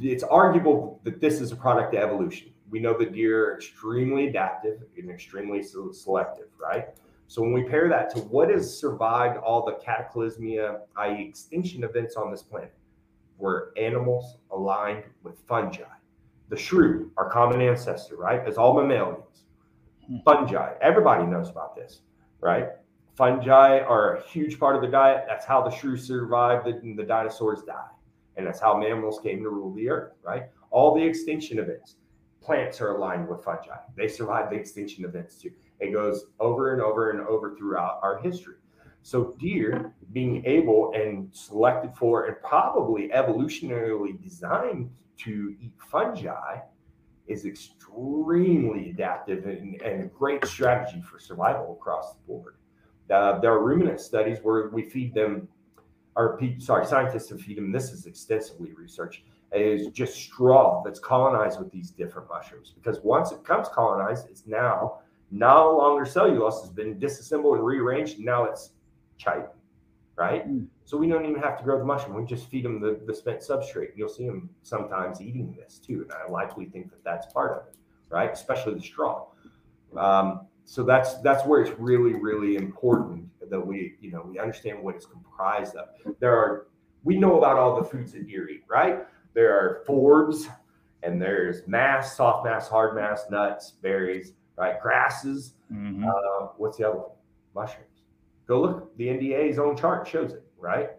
It's arguable that this is a product of evolution. We know that deer are extremely adaptive and extremely selective, right? So when we pair that to what has survived all the cataclysmia, i.e., extinction events on this planet, were animals aligned with fungi. The shrew, our common ancestor, right, is all mammalians. Hmm. Fungi, everybody knows about this, right? Fungi are a huge part of the diet. That's how the shrew survived and the dinosaurs died. And that's how mammals came to rule the earth, right? All the extinction events, plants are aligned with fungi. They survived the extinction events too. It goes over and over and over throughout our history. So deer being able and selected for and probably evolutionarily designed to eat fungi is extremely adaptive and, and a great strategy for survival across the board. Uh, there are ruminant studies where we feed them, or sorry, scientists have feed them. This is extensively researched. Is just straw that's colonized with these different mushrooms because once it comes colonized, it's now no longer cellulose has been disassembled and rearranged. And now it's chitin, right? Mm. So we don't even have to grow the mushroom. We just feed them the, the spent substrate. You'll see them sometimes eating this too. And I likely think that that's part of it, right? Especially the straw. Um, so that's that's where it's really really important that we you know we understand what it's comprised of. There are we know about all the foods that deer eat, right? There are forbs, and there's mass, soft mass, hard mass, nuts, berries, right? Grasses. Mm-hmm. Uh, what's the other one? Mushrooms. Go look. The NDA's own chart shows it, right?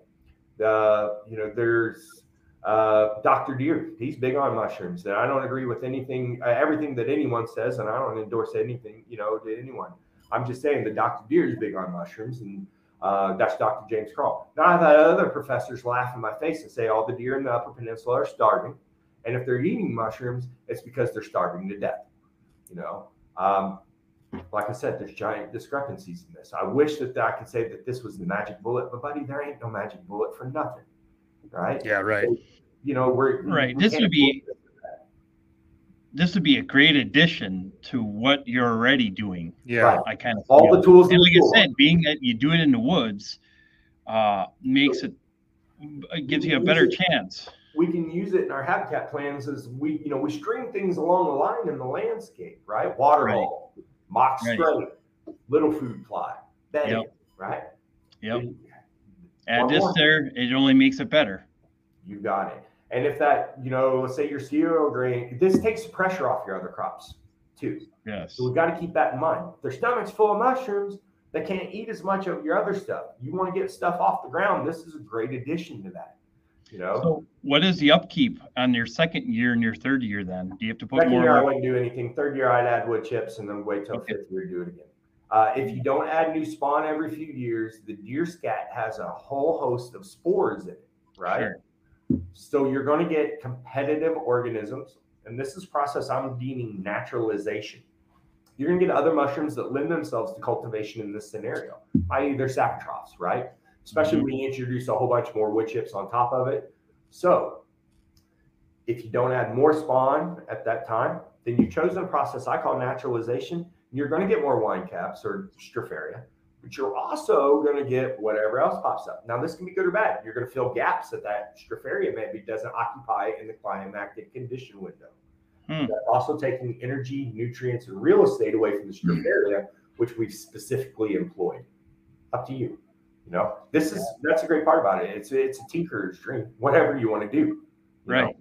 Uh, you know, there's uh, Dr. Deer. He's big on mushrooms, and I don't agree with anything, uh, everything that anyone says, and I don't endorse anything, you know, to anyone. I'm just saying that Dr. Deer is big on mushrooms, and uh, that's Dr. James Kroll. Now I've had other professors laugh in my face and say all the deer in the Upper Peninsula are starving, and if they're eating mushrooms, it's because they're starving to death. You know, um, like I said, there's giant discrepancies in this. I wish that I could say that this was the magic bullet, but buddy, there ain't no magic bullet for nothing, right? Yeah, right. You know, we're right. we This would be this would be a great addition to what you're already doing. Yeah. Right. I kind of all feel. the tools. and like I said, being that you do it in the woods, uh, makes it, it gives you a better chance. we can use it in our habitat plans as we, you know, we string things along the line in the landscape, right? Water Right. Mock Right. straight, little food plot, bedding, Yep. right? Yep. Add this there, it only makes it better. You got it. And if that, you know, let's say your cereal grain, this takes pressure off your other crops too. Yes. So we've got to keep that in mind. If their stomach's full of mushrooms, they can't eat as much of your other stuff. You want to get stuff off the ground. This is a great addition to that. You know, So what is the upkeep on your second year and your third year then? Do you have to put second more? year I wouldn't do anything. Third year I'd add wood chips and then wait till Okay. fifth year to do it again. Uh, if you don't add new spawn every few years, the deer scat has a whole host of spores in it, right? Sure. So you're going to get competitive organisms, and this is process I'm deeming naturalization. You're going to get other mushrooms that lend themselves to cultivation in this scenario, i.e., they're saprotrophs, right? Especially when you introduce a whole bunch more wood chips on top of it. So if you don't add more spawn at that time, then you've chosen a process I call naturalization. You're going to get more wine caps or stropharia, but you're also going to get whatever else pops up. Now, this can be good or bad. You're going to fill gaps that that stropharia maybe doesn't occupy in the climactic condition window. Hmm. Also taking energy, nutrients, and real estate away from the stropharia, which we've specifically employed. Up to you. You know, this is that's a great part about it. It's it's a tinkerer's dream. Whatever you want to do. you know? Right.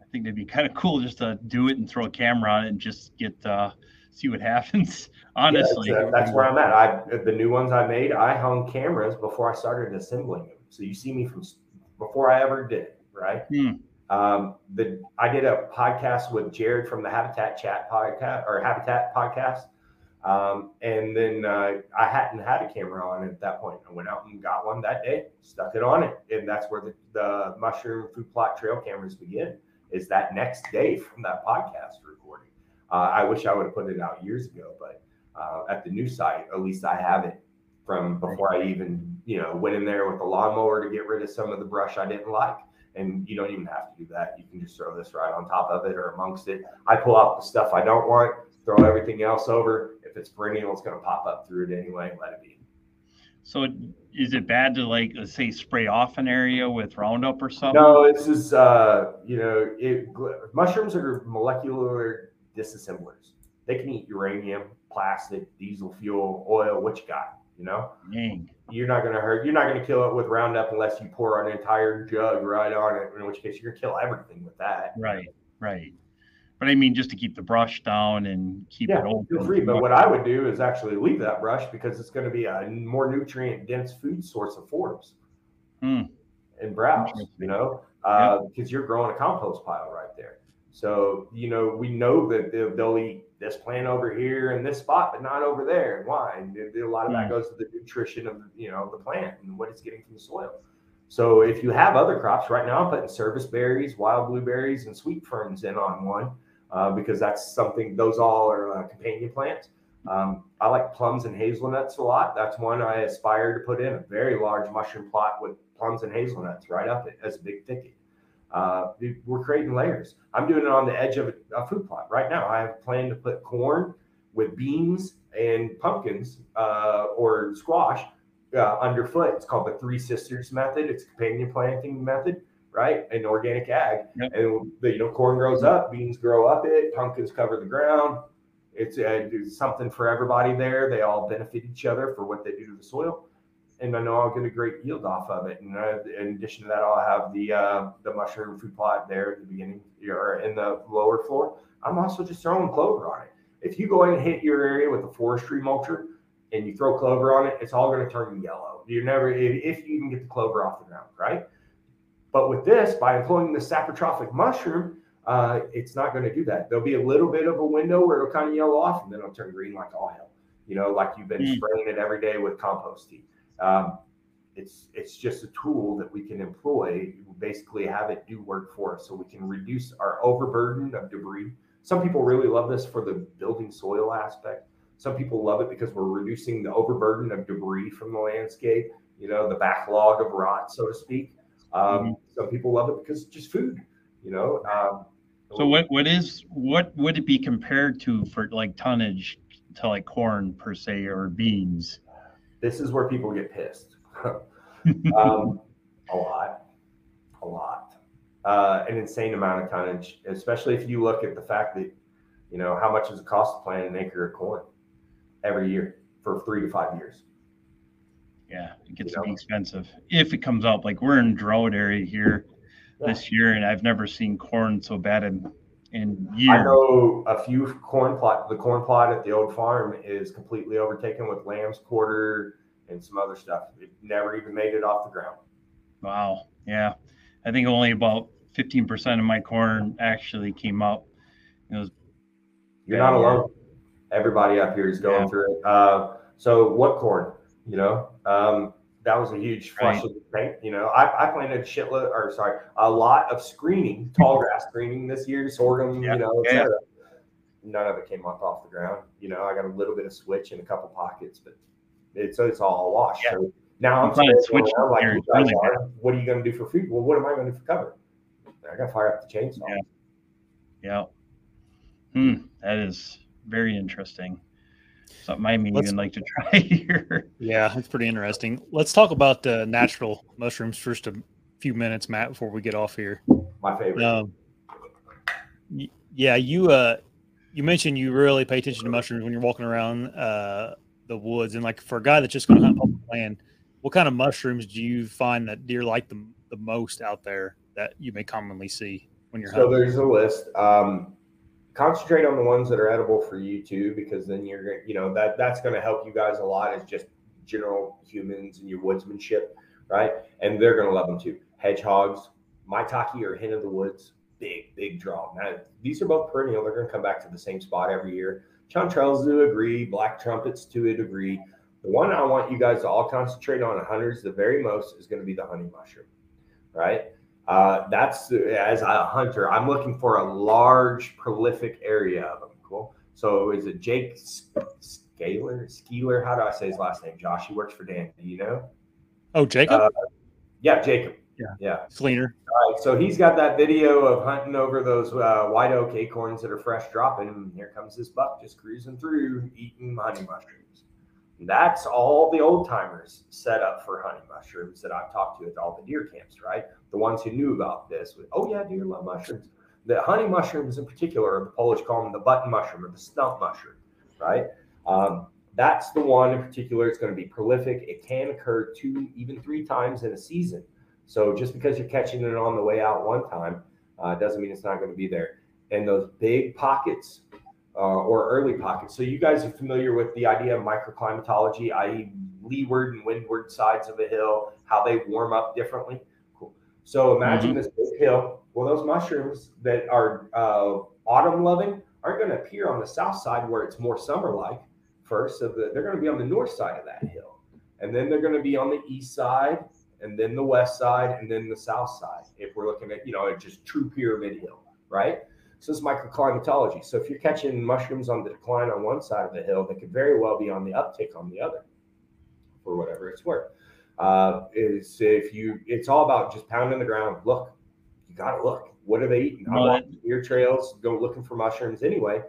I think it'd be kind of cool just to do it and throw a camera on it and just get uh see what *laughs* happens. Honestly. Yeah, that's, that's where I'm at. I the new ones I made, I hung cameras before I started assembling them. So you see me from before I ever did it, right? Hmm. Um, the I did a podcast with Jared from the Habitat Chat podcast or Habitat podcast, um, and then uh, I hadn't had a camera on at that point. I went out and got one that day, stuck it on it, and that's where the, the mushroom food plot trail cameras begin. Is that next day from that podcast recording? Uh, I wish I would have put it out years ago, but uh, at the new site, at least I have it from before I even, you know, went in there with the lawnmower to get rid of some of the brush I didn't like. And you don't even have to do that. You can just throw this right on top of it or amongst it. I pull out the stuff I don't want, throw everything else over. It's perennial, it's going to pop up through it anyway. Let it be. So is it bad to like let's say spray off an area with Roundup or something? No, this is, uh, you know, it, mushrooms are molecular disassemblers. They can eat uranium, plastic, diesel fuel, oil, what you got, you know? Dang. you're not going to hurt. You're not going to kill it with Roundup unless you pour an entire jug right on it. In which case, you're going to kill everything with that. Right, right. But I mean just to keep the brush down and keep Yeah, it open. free. But what I would do is actually leave that brush because it's going to be a more nutrient dense food source of forbs Hmm. and browse. You know, uh, because you're growing a compost pile right there. So you know, we know that they'll, they'll eat this plant over here in this spot, but not over there. And why? And a lot of that Hmm. goes to the nutrition of you know the plant and what it's getting from the soil. So if you have other crops, right now I'm putting service berries, wild blueberries, and sweet ferns in on one uh, because that's something. Those all are uh, companion plants. Um, I like plums and hazelnuts a lot. That's one I aspire to put in a very large mushroom plot with plums and hazelnuts right up it as a big thicket. Uh, we- we're creating layers. I'm doing it on the edge of a, a food plot right now. I have planned to put corn with beans and pumpkins uh, or squash uh, underfoot. It's called the Three Sisters method. It's companion planting method, right? In organic ag, Yep. and the, you know corn grows up, beans grow up it, pumpkins cover the ground. It's, uh, it's something for everybody there. They all benefit each other for what they do to the soil and I know I'll get a great yield off of it. And uh, in addition to that, I'll have the uh, the mushroom food plot there at the beginning or in the lower floor. I'm also just throwing clover on it. If you go in and hit your area with a forestry mulcher and you throw clover on it, it's all going to turn yellow. You're never if, if you even get the clover off the ground, right? But with this, by employing the saprotrophic mushroom, uh, it's not going to do that. There'll be a little bit of a window where it'll kind of yellow off, and then it'll turn green like all hell. you know, like you've been Mm. spraying it every day with compost tea. Um, it's it's just a tool that we can employ, basically have it do work for us, so we can reduce our overburden of debris. Some people really love this for the building soil aspect. Some people love it because we're reducing the overburden of debris from the landscape. You know, the backlog of rot, so to speak. Um, Some people love it because it's just food. You know. Um, So what what is what would it be compared to for like tonnage to like corn per se or beans? this is where people get pissed. *laughs* *laughs* um, a lot, a lot, uh, an insane amount of tonnage, especially if you look at the fact that, you know, how much does it cost to plant an acre of corn every year for three to five years? Yeah, it gets You know? expensive if it comes up. Like we're in drought area here this year, and I've never seen corn so bad in in years. I know a few corn plot. The corn plot at the old farm is completely overtaken with lamb's quarter and some other stuff. It never even made it off the ground. Wow. Yeah, I think only about fifteen percent of my corn actually came up. It was You're not alone. Everybody up here is going Yeah. through it. Uh, so what corn? You know, um, that was a huge flush Right. of the paint. You know, I, I planted shitload, or sorry, a lot of screening, tall *laughs* grass screening this year, sorghum. Yeah, You know, yeah. None of it came up off the ground. You know, I got a little bit of switch in a couple pockets, but it's it's all washed. Yeah. So now I'm You planted sitting switch around like you guys really are. What are you going to do for food? Well, what am I going to do for cover? I got to fire up the chainsaw. Yeah. yeah. Hmm. That is very interesting. Something I may Let's- even like to *laughs* try here. Yeah, it's pretty interesting. Let's talk about uh, natural mushrooms first a few minutes, Matt, before we get off here. My favorite. Um, y- yeah, you uh, you mentioned you really pay attention to mushrooms when you're walking around uh, the woods, and like for a guy that's just going to hunt public land, what kind of mushrooms do you find that deer like the the most out there that you may commonly see when you're hunting? So hunting? there's a list. Um, concentrate on the ones that are edible for you too, because then you're you know, that that's going to help you guys a lot as just general humans and your woodsmanship, right? And they're going to love them too. Hedgehogs, maitake or hen of the woods, big big draw. Now these are both perennial. They're going to come back to the same spot every year. Chanterelles to a degree, black trumpets to a degree. The one I want you guys to all concentrate on, hunters, the very most is going to be the honey mushroom, right? Uh, that's as a hunter, I'm looking for a large, prolific area of them. Cool. So is it Jake Scaler? Skeeler? How do I say his last name? Josh. He works for Dan. Do you know? Oh, Jacob, Uh, Yeah, Jacob. Yeah. Yeah. Fleener. All right. So he's got that video of hunting over those uh, white oak acorns that are fresh dropping. And here comes this buck just cruising through, eating honey mushrooms. That's all the old timers set up for honey mushrooms that I've talked to at all the deer camps, right? The ones who knew about this, with, oh yeah, deer love mushrooms. The honey mushrooms in particular, the Polish call them the button mushroom or the stump mushroom, right? Um, that's the one in particular. It's going to be prolific. It can occur two, even three times in a season. So just because you're catching it on the way out one time uh, doesn't mean it's not going to be there. And those big pockets uh, or early pockets. So you guys are familiar with the idea of microclimatology, i.e., leeward and windward sides of a hill, how they warm up differently. Cool. So imagine this big hill. Well, those mushrooms that are uh, autumn loving aren't going to appear on the south side where it's more summer like first. So the, they're going to be on the north side of that hill. And then they're going to be on the east side, and then the west side, and then the south side. If we're looking at, you know, just true pyramid hill, right? So this is microclimatology. So if you're catching mushrooms on the decline on one side of the hill, they could very well be on the uptick on the other, for whatever it's worth. Uh, is if you, it's all about just pounding the ground. Look, you got to look. What are they eating? I Well, walk deer trails, go looking for mushrooms anyway,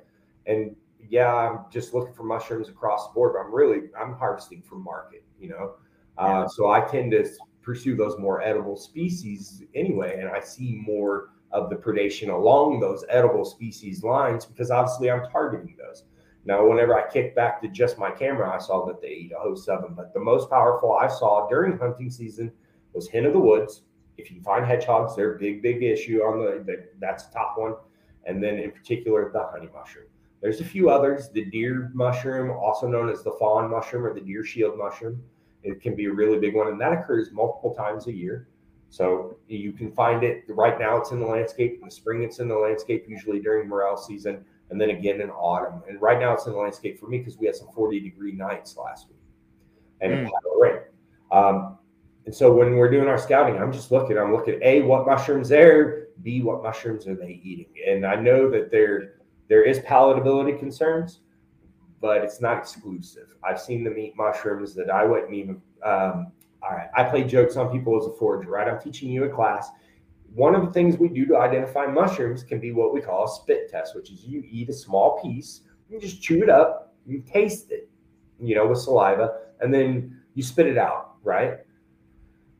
and yeah, I'm just looking for mushrooms across the board. But I'm really, I'm harvesting for market. You know, uh, so I tend to pursue those more edible species anyway, and I see more of the predation along those edible species lines because obviously I'm targeting those. Now, whenever I kick back to just my camera, I saw that they eat a host of them, but the most powerful I saw during hunting season was hen of the woods. If you find hedgehogs, they're a big, big issue on the, the that's the top one, and then in particular the honey mushroom. There's a few others. The deer mushroom, also known as the fawn mushroom or the deer shield mushroom, it can be a really big one, and that occurs multiple times a year. So you can find it right now. It's in the landscape. In the spring, it's in the landscape. Usually during morel season, and then again in autumn. And right now it's in the landscape for me because we had some 40 degree nights last week and Mm. mm. rain. Um, and so when we're doing our scouting, I'm just looking, I'm looking, A, what mushrooms there, B, what mushrooms are they eating? And I know that there there is palatability concerns, but it's not exclusive. I've seen them eat mushrooms that I wouldn't even um, all right, I play jokes on people as a forager, right? I'm teaching you a class. One of the things we do to identify mushrooms can be what we call a spit test, which is you eat a small piece, you just chew it up, you taste it, you know, with saliva, and then you spit it out, right?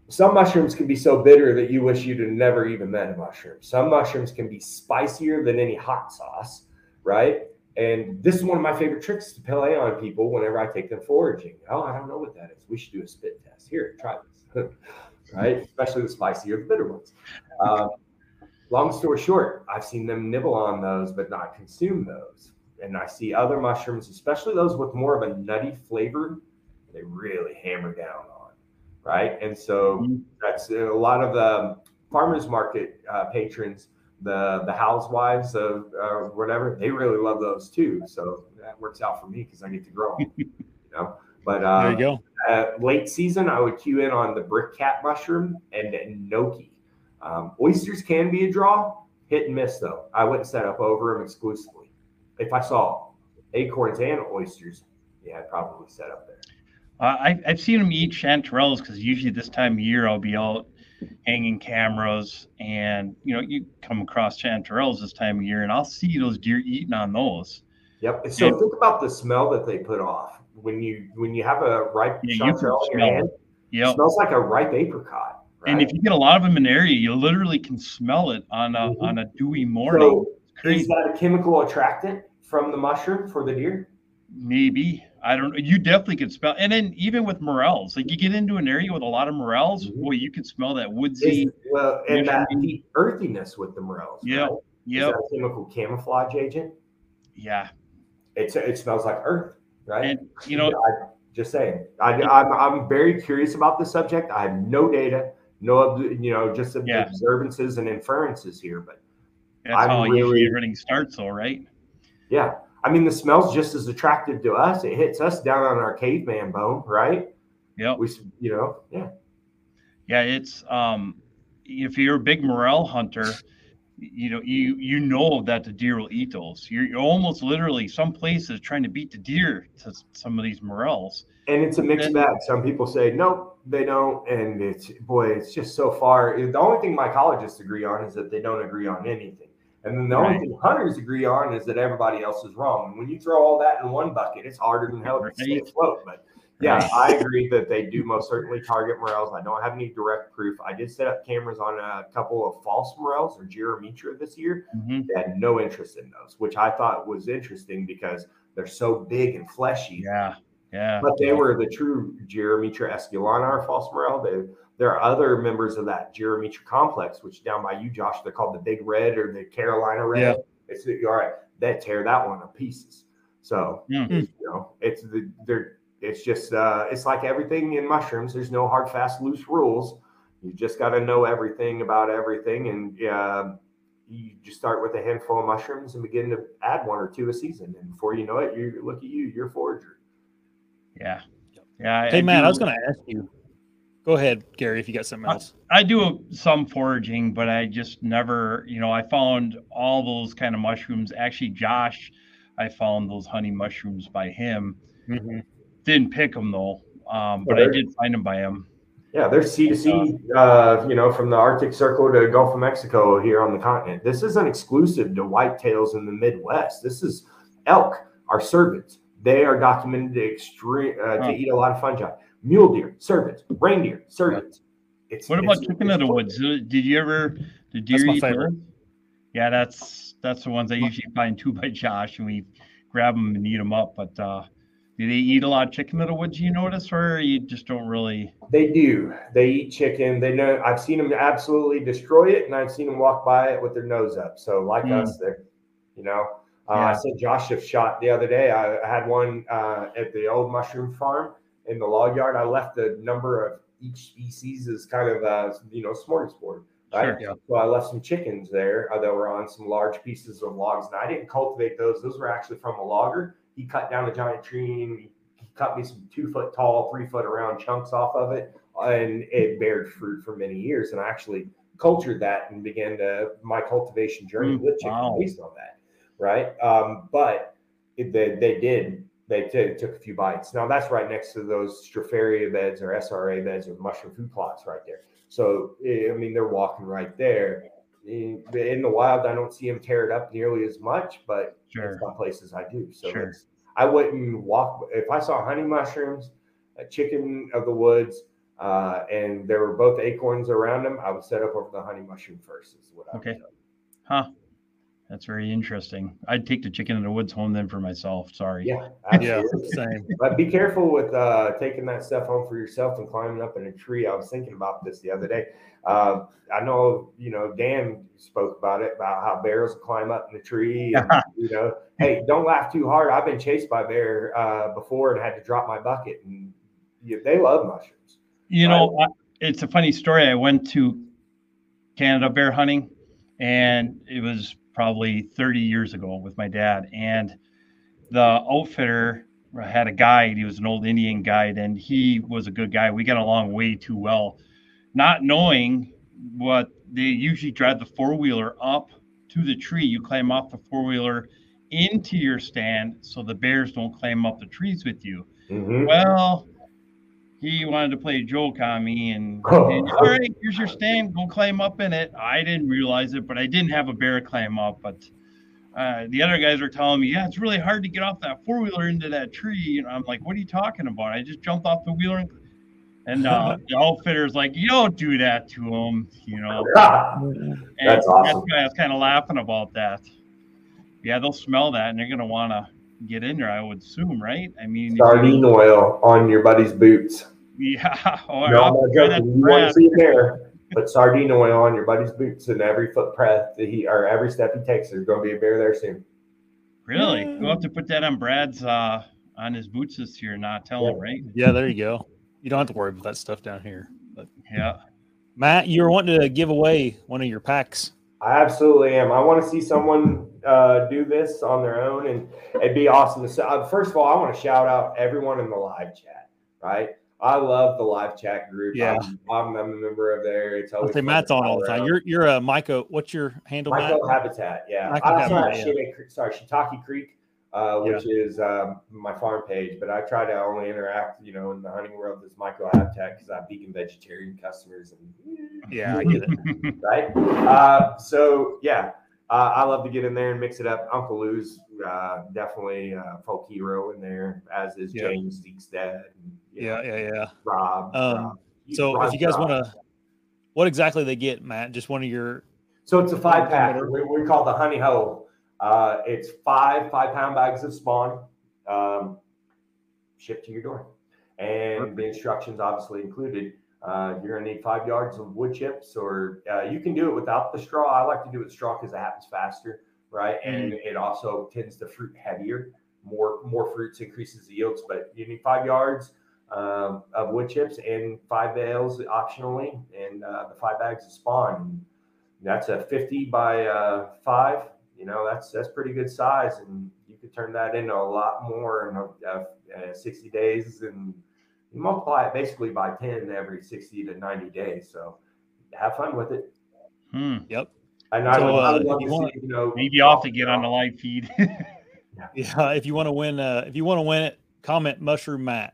Some mushrooms can be so bitter that you wish you'd have never even met a mushroom. Some mushrooms can be spicier than any hot sauce, right? And this is one of my favorite tricks to play on people whenever I take them foraging. Oh, I don't know what that is. We should do a spit test. Here, try this. *laughs* right? Especially the spicy or the bitter ones. Um, long story short, I've seen them nibble on those, but not consume those. And I see other mushrooms, especially those with more of a nutty flavor, they really hammer down on. Right. And so Mhm. that's a lot of the farmers market uh, patrons the the housewives of uh, whatever they really love those too. So that works out for me because i get to grow 'em, *laughs* you know? But uh, there you go. uh, late season i would cue in on the brick cap mushroom and, and gnocchi. Um, oysters can be a draw. Hit and miss though. I wouldn't set up over them exclusively. If i saw acorns and oysters yeah i'd probably set up there. Uh, I, I've seen them eat chanterelles because usually this time of year I'll be out hanging cameras and you know you come across chanterelles this time of year and I'll see those deer eating on those. Yep. So Yeah. think about the smell that they put off when you when you have a ripe Yeah, chanterelle in your hand. It Yep. smells like a ripe apricot. Right? And if you get a lot of them in an area, you literally can smell it on a Mhm. on a dewy morning. so is that a chemical attractant from the mushroom for the deer? Maybe I don't know. You definitely could smell. And then even with morels, like you get into an area with a lot of morels, Mhm. boy, you can smell that woodsy. well, and that deep earthiness with the morels. Yeah, Right? Is Yep. that a chemical camouflage agent? Yeah. It's it smells like earth, right? And you know, I, just saying. I, I'm I'm very curious about the subject. I have no data, no you know, just some Yeah. observances and inferences here, but that's I'm how usually really- everything starts, all right. Yeah. I mean, the smell's just as attractive to us. It hits us down on our caveman bone, right? Yeah. We, you know, yeah. Yeah, it's um if you're a big morel hunter, you know, you you know that the deer will eat those. You're, you're almost literally some places trying to beat the deer to some of these morels. And it's a mixed And- bag. Some people say, nope, they don't. And it's, boy, it's just so far. The only thing mycologists agree on is that they don't agree on anything. And then the only thing hunters agree on is that everybody else is wrong. And when you throw all that in one bucket, it's harder than hell to stay Right. afloat. But yeah, Right. I agree that they do most certainly target morels. I don't have any direct proof. I did set up cameras on a couple of false morels or Gyromitra this year. Mhm. They had no interest in those, which I thought was interesting because they're so big and fleshy. Yeah, yeah. But they were the true Gyromitra esculenta or false morel. They, there are other members of that Gyromitra complex, which down by you, Josh, they're called the Big Red or the Carolina Red. Yeah. It's all right. They tear that one to pieces. So Hmm. you know, it's the they're it's just uh, it's like everything in mushrooms. There's no hard, fast, loose rules. You just got to know everything about everything, and uh, you just start with a handful of mushrooms and begin to add one or two a season. And before you know it, you look at you, you're a forager. Yeah, yeah. I- Hey, I Matt, do- I was going to ask you. Go ahead, Gary, if you got something Uh, else. I do some foraging, but I just never, you know, I found all those kind of mushrooms. Actually, Josh, I found those honey mushrooms by him. Mhm. Didn't pick them though, um, but I did find them by him. Yeah, there's sea to sea, uh, you know, from the Arctic Circle to Gulf of Mexico here on the continent. This isn't exclusive to whitetails in the Midwest. This is elk, our cervids. They are documented to extreme uh, to eat a lot of fungi. Mule deer, cervids. Reindeer, cervids. It's What about it's- chicken it's of the woods? Did you ever? Did deer eat favorite. those? Yeah, that's that's the ones I usually find too by Josh, and we grab them and eat them up. But uh, do they eat a lot of chicken of the woods? You notice, or you just don't really? They do. They eat chicken. They know. I've seen them absolutely destroy it, and I've seen them walk by it with their nose up. So, like Mm. us, they're, you know. Uh, Yeah. I said Josh have shot the other day. I, had one uh, at the old mushroom farm in the log yard. I left the number of each species as kind of uh, you know smorgasbord. Right. Sure, yeah. So I left some chickens there uh, that were on some large pieces of logs, and I didn't cultivate those. Those were actually from a logger. He cut down a giant tree and he cut me some two foot tall, three foot around chunks off of it, and it bared fruit for many years. And I actually cultured that and began to my cultivation journey Mm, with chicken wow. based on that. Right. Um, but it, they, they did they t- took a few bites. Now that's right next to those stropharia beds or SRA beds or mushroom food plots right there. So eh, I mean they're walking right there. In, in the wild, I don't see them tear it up nearly as much, but Sure. in some places I do. So Sure. I wouldn't walk if I saw honey mushrooms, a chicken of the woods, uh, and there were both acorns around them. I would set up over the honey mushroom first. Is what I would Okay. Huh. That's very interesting. I'd take the chicken in the woods home then for myself. Sorry. Yeah, Yeah, same. But be careful with uh, taking that stuff home for yourself and climbing up in a tree. I was thinking about this the other day. Uh, I know, you know, Dan spoke about it about how bears climb up in the tree. *laughs* And, you know, hey, don't laugh too hard. I've been chased by bear uh, before and had to drop my bucket. And you, they love mushrooms. You know, I, it's a funny story. I went to Canada bear hunting, and it was probably 30 years ago with my dad. And the outfitter had a guide. He was an old Indian guide, and he was a good guy. We got along way too well, not knowing what they usually drive the four wheeler up to the tree. You climb off the four wheeler into your stand so the bears don't climb up the trees with you. Mhm. Well, he wanted to play a joke on me and, *laughs* and, all right, here's your stand. Go climb up in it. I didn't realize it, but I didn't have a bear climb up. But uh, the other guys were telling me, yeah, it's really hard to get off that four wheeler into that tree. And I'm like, what are you talking about? I just jumped off the wheeler and, and uh, *laughs* the outfitter's like, you don't do that to him, you know. *laughs* And That's awesome. why I was kind of laughing about that. Yeah, they'll smell that and they're gonna want to get in there. I would assume, right? I mean, if you- Sardine oil on your buddy's boots. yeah. *laughs* Or No, I'll I'm not joking. You want to see a bear, put sardine oil on your buddy's boots, and every foot breath that he or every step he takes, there's going to be a bear there soon. Really? We'll have to put that on Brad's uh on his boots this year, not tell him, right? Yeah, there you go. You don't have to worry about that stuff down here. But Yeah. Matt, you were wanting to give away one of your packs. I absolutely am. I want to see someone uh, do this on their own, and it'd be awesome to. Uh, first of all, I want to shout out everyone in the live chat. Right, I love the live chat group. Yeah. I'm, I'm a member of there. It's always say Matt's on all the time. around. You're you're a Micah. What's your handle, Matt? MycoHabitat, yeah. Michael I Habitat, yeah. Shitty sorry, Shiitake Creek, uh, which is um, my farm page, but I try to only interact, you know, in the hunting world as MycoHabitat because I have vegan vegetarian customers and Yeah, I get it. *laughs* right. Uh, so yeah, uh, I love to get in there and mix it up. Uncle Lou's uh, definitely uh, folk hero in there, as is Yeah. James Deekstead. And, Yeah, know, yeah, yeah. Rob. Um, Rob. So Rob if you guys want to, what exactly they get, Matt? Just one of your. So it's a five pack. We, we call it the honey hole. Uh, it's five five pound bags of spawn, um, shipped to your door, and the instructions obviously included. Uh, you're gonna need five yards of wood chips, or uh, you can do it without the straw. I like to do it with straw because it happens faster, right? And it also tends to fruit heavier. More more fruits increases the yields, but you need five yards um, of wood chips and five bales optionally, and uh, the five bags of spawn. That's a 50 by uh, five. You know, that's that's pretty good size, and you could turn that into a lot more in uh, uh, 60 days, and you multiply it basically by 10 every 60 to 90 days. So have fun with it. Hmm. Yep. And I So, would, I would uh, love if to you want- see, you know, Maybe I'll to get on the live feed. *laughs* Yeah, if you want to win, uh, if you want to win it, comment mushroom Matt,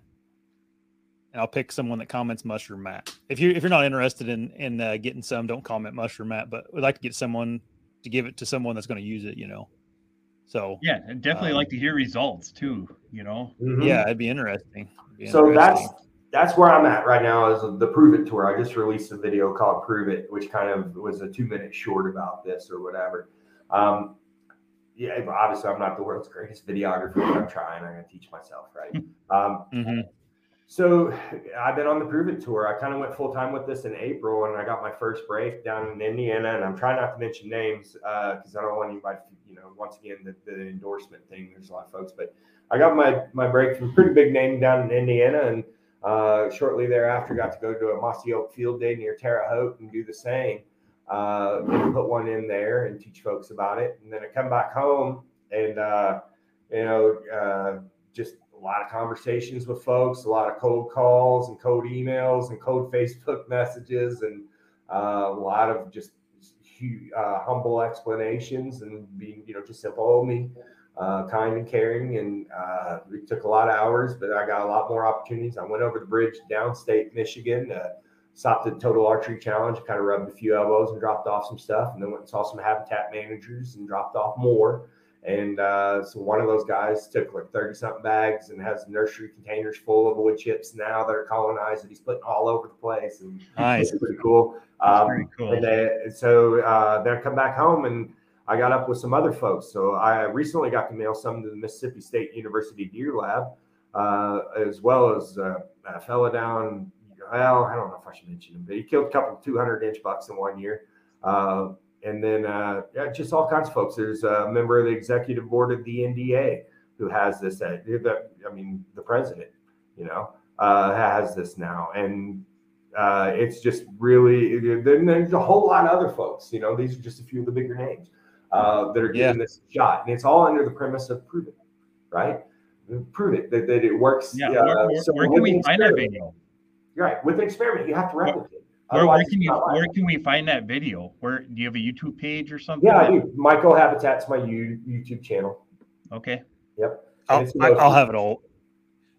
and I'll pick someone that comments mushroom Matt. If you if you're not interested in in uh, getting some, don't comment mushroom Matt. But we'd like to get someone to give it to someone that's going to use it. You know, so yeah, I'd definitely Um, like to hear results too, you know. Mhm. yeah, it'd be interesting. It'd be So that's interesting. that's where I'm at right now is the Prove It tour. I just released a video called Prove It, which kind of was a two minute short about this or whatever. Um, yeah, obviously I'm not the world's greatest videographer, but I'm trying. I'm gonna teach myself, right? *laughs* Um, Mhm. So I've been on the Prove It tour. I kind of went full time with this in April, and I got my first break down in Indiana. And I'm trying not to mention names because I don't want anybody, you know, once again the, the endorsement thing. There's a lot of folks, but I got my my break from a pretty big name down in Indiana, and uh, shortly thereafter got to go to a Mossy Oak Field Day near Terre Haute and do the same. uh, and put one in there and teach folks about it. And then I come back home and, uh, you know, uh, just lot of conversations with folks, a lot of cold calls and code emails and code Facebook *laughs* messages, and uh, a lot of just uh, humble explanations and being, you know, just simple me, uh, kind and caring. And uh, it took a lot of hours, but I got a lot more opportunities. I went over the bridge downstate Michigan, uh, stopped at Total Archery Challenge, kind of rubbed a few elbows and dropped off some stuff, and then went and saw some habitat managers and dropped off more. And uh, so one of those guys took like 30 something bags and has nursery containers full of wood chips now that are colonized that he's putting all over the place. And nice. it's pretty cool. Um, pretty cool. And, they, and so uh, then I come back home and I got up with some other folks. So I recently got to mail some to the Mississippi State University Deer Lab, uh, as well as uh, a fella down, well, I don't know if I should mention him, but he killed a couple 200 inch bucks in one year. Uh, and then uh, yeah, just all kinds of folks. There's a member of the executive board of the NDA who has this. At, I mean, the president, you know, uh, has this now, and uh, it's just really. Then there's a whole lot of other folks. You know, these are just a few of the bigger names uh, that are getting yeah. this shot, and it's all under the premise of prove it, right? Prove it that, that it works. Yeah. Where, where, so where can we find that video? Right. With an experiment, you have to replicate. Where, where, can you where can we find that video? Where do you have a YouTube page or something? Yeah, I do. MycoHabitat's my YouTube channel. Okay. Yep. I'll, I'll have it all.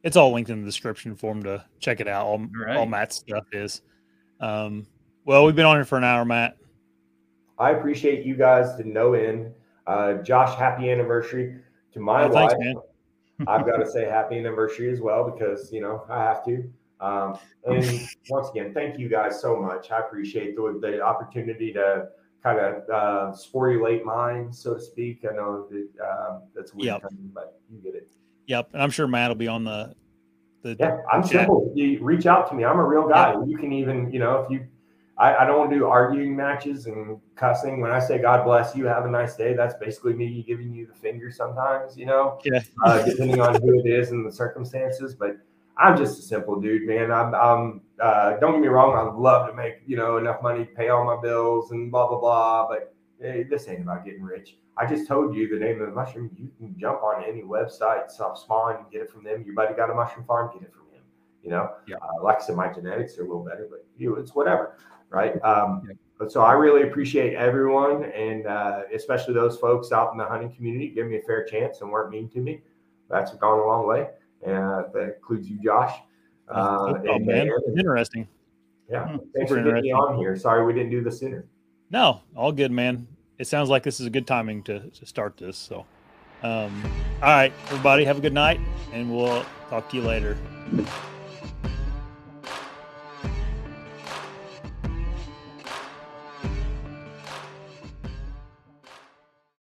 It's all linked in the description for him to check it out. All, right. all Matt's stuff is. Um, well, we've been on here for an hour, Matt. I appreciate you guys to no end. Uh, Josh, happy anniversary to my oh, wife. Thanks, I've got to *laughs* say happy anniversary as well because you know I have to. Um, and once again, thank you guys so much. I appreciate the, the opportunity to kind of uh, sporulate mine, so to speak. I know that uh, that's weird, yep. but you get it. Yep, and I'm sure Matt will be on the. the yeah, I'm chat. simple. You reach out to me. I'm a real guy. Yep. You can even, you know, if you, I, I don't want to do arguing matches and cussing. When I say God bless you, have a nice day, that's basically me giving you the finger sometimes, you know, yeah. uh, depending on who it is and the circumstances. But I'm just a simple dude, man. I'm, I'm uh, don't get me wrong. I would love to make you know enough money to pay all my bills and blah blah blah. But hey, this ain't about getting rich. I just told you the name of the mushroom. You can jump on any website, stop spawn, and get it from them. Your buddy got a mushroom farm, get it from him. You know, yeah. Uh, like I said, my genetics are a little better, but you, it's whatever, right? Um, yeah. But so I really appreciate everyone, and uh, especially those folks out in the hunting community, give me a fair chance and weren't mean to me. That's gone a long way and that includes you, Josh. Uh, oh, and, man. Interesting. Yeah, hmm, thanks for getting me on here. Sorry we didn't do this sooner. No, all good, man. It sounds like this is a good timing to, to start this. So, um, all right, everybody, have a good night, and we'll talk to you later.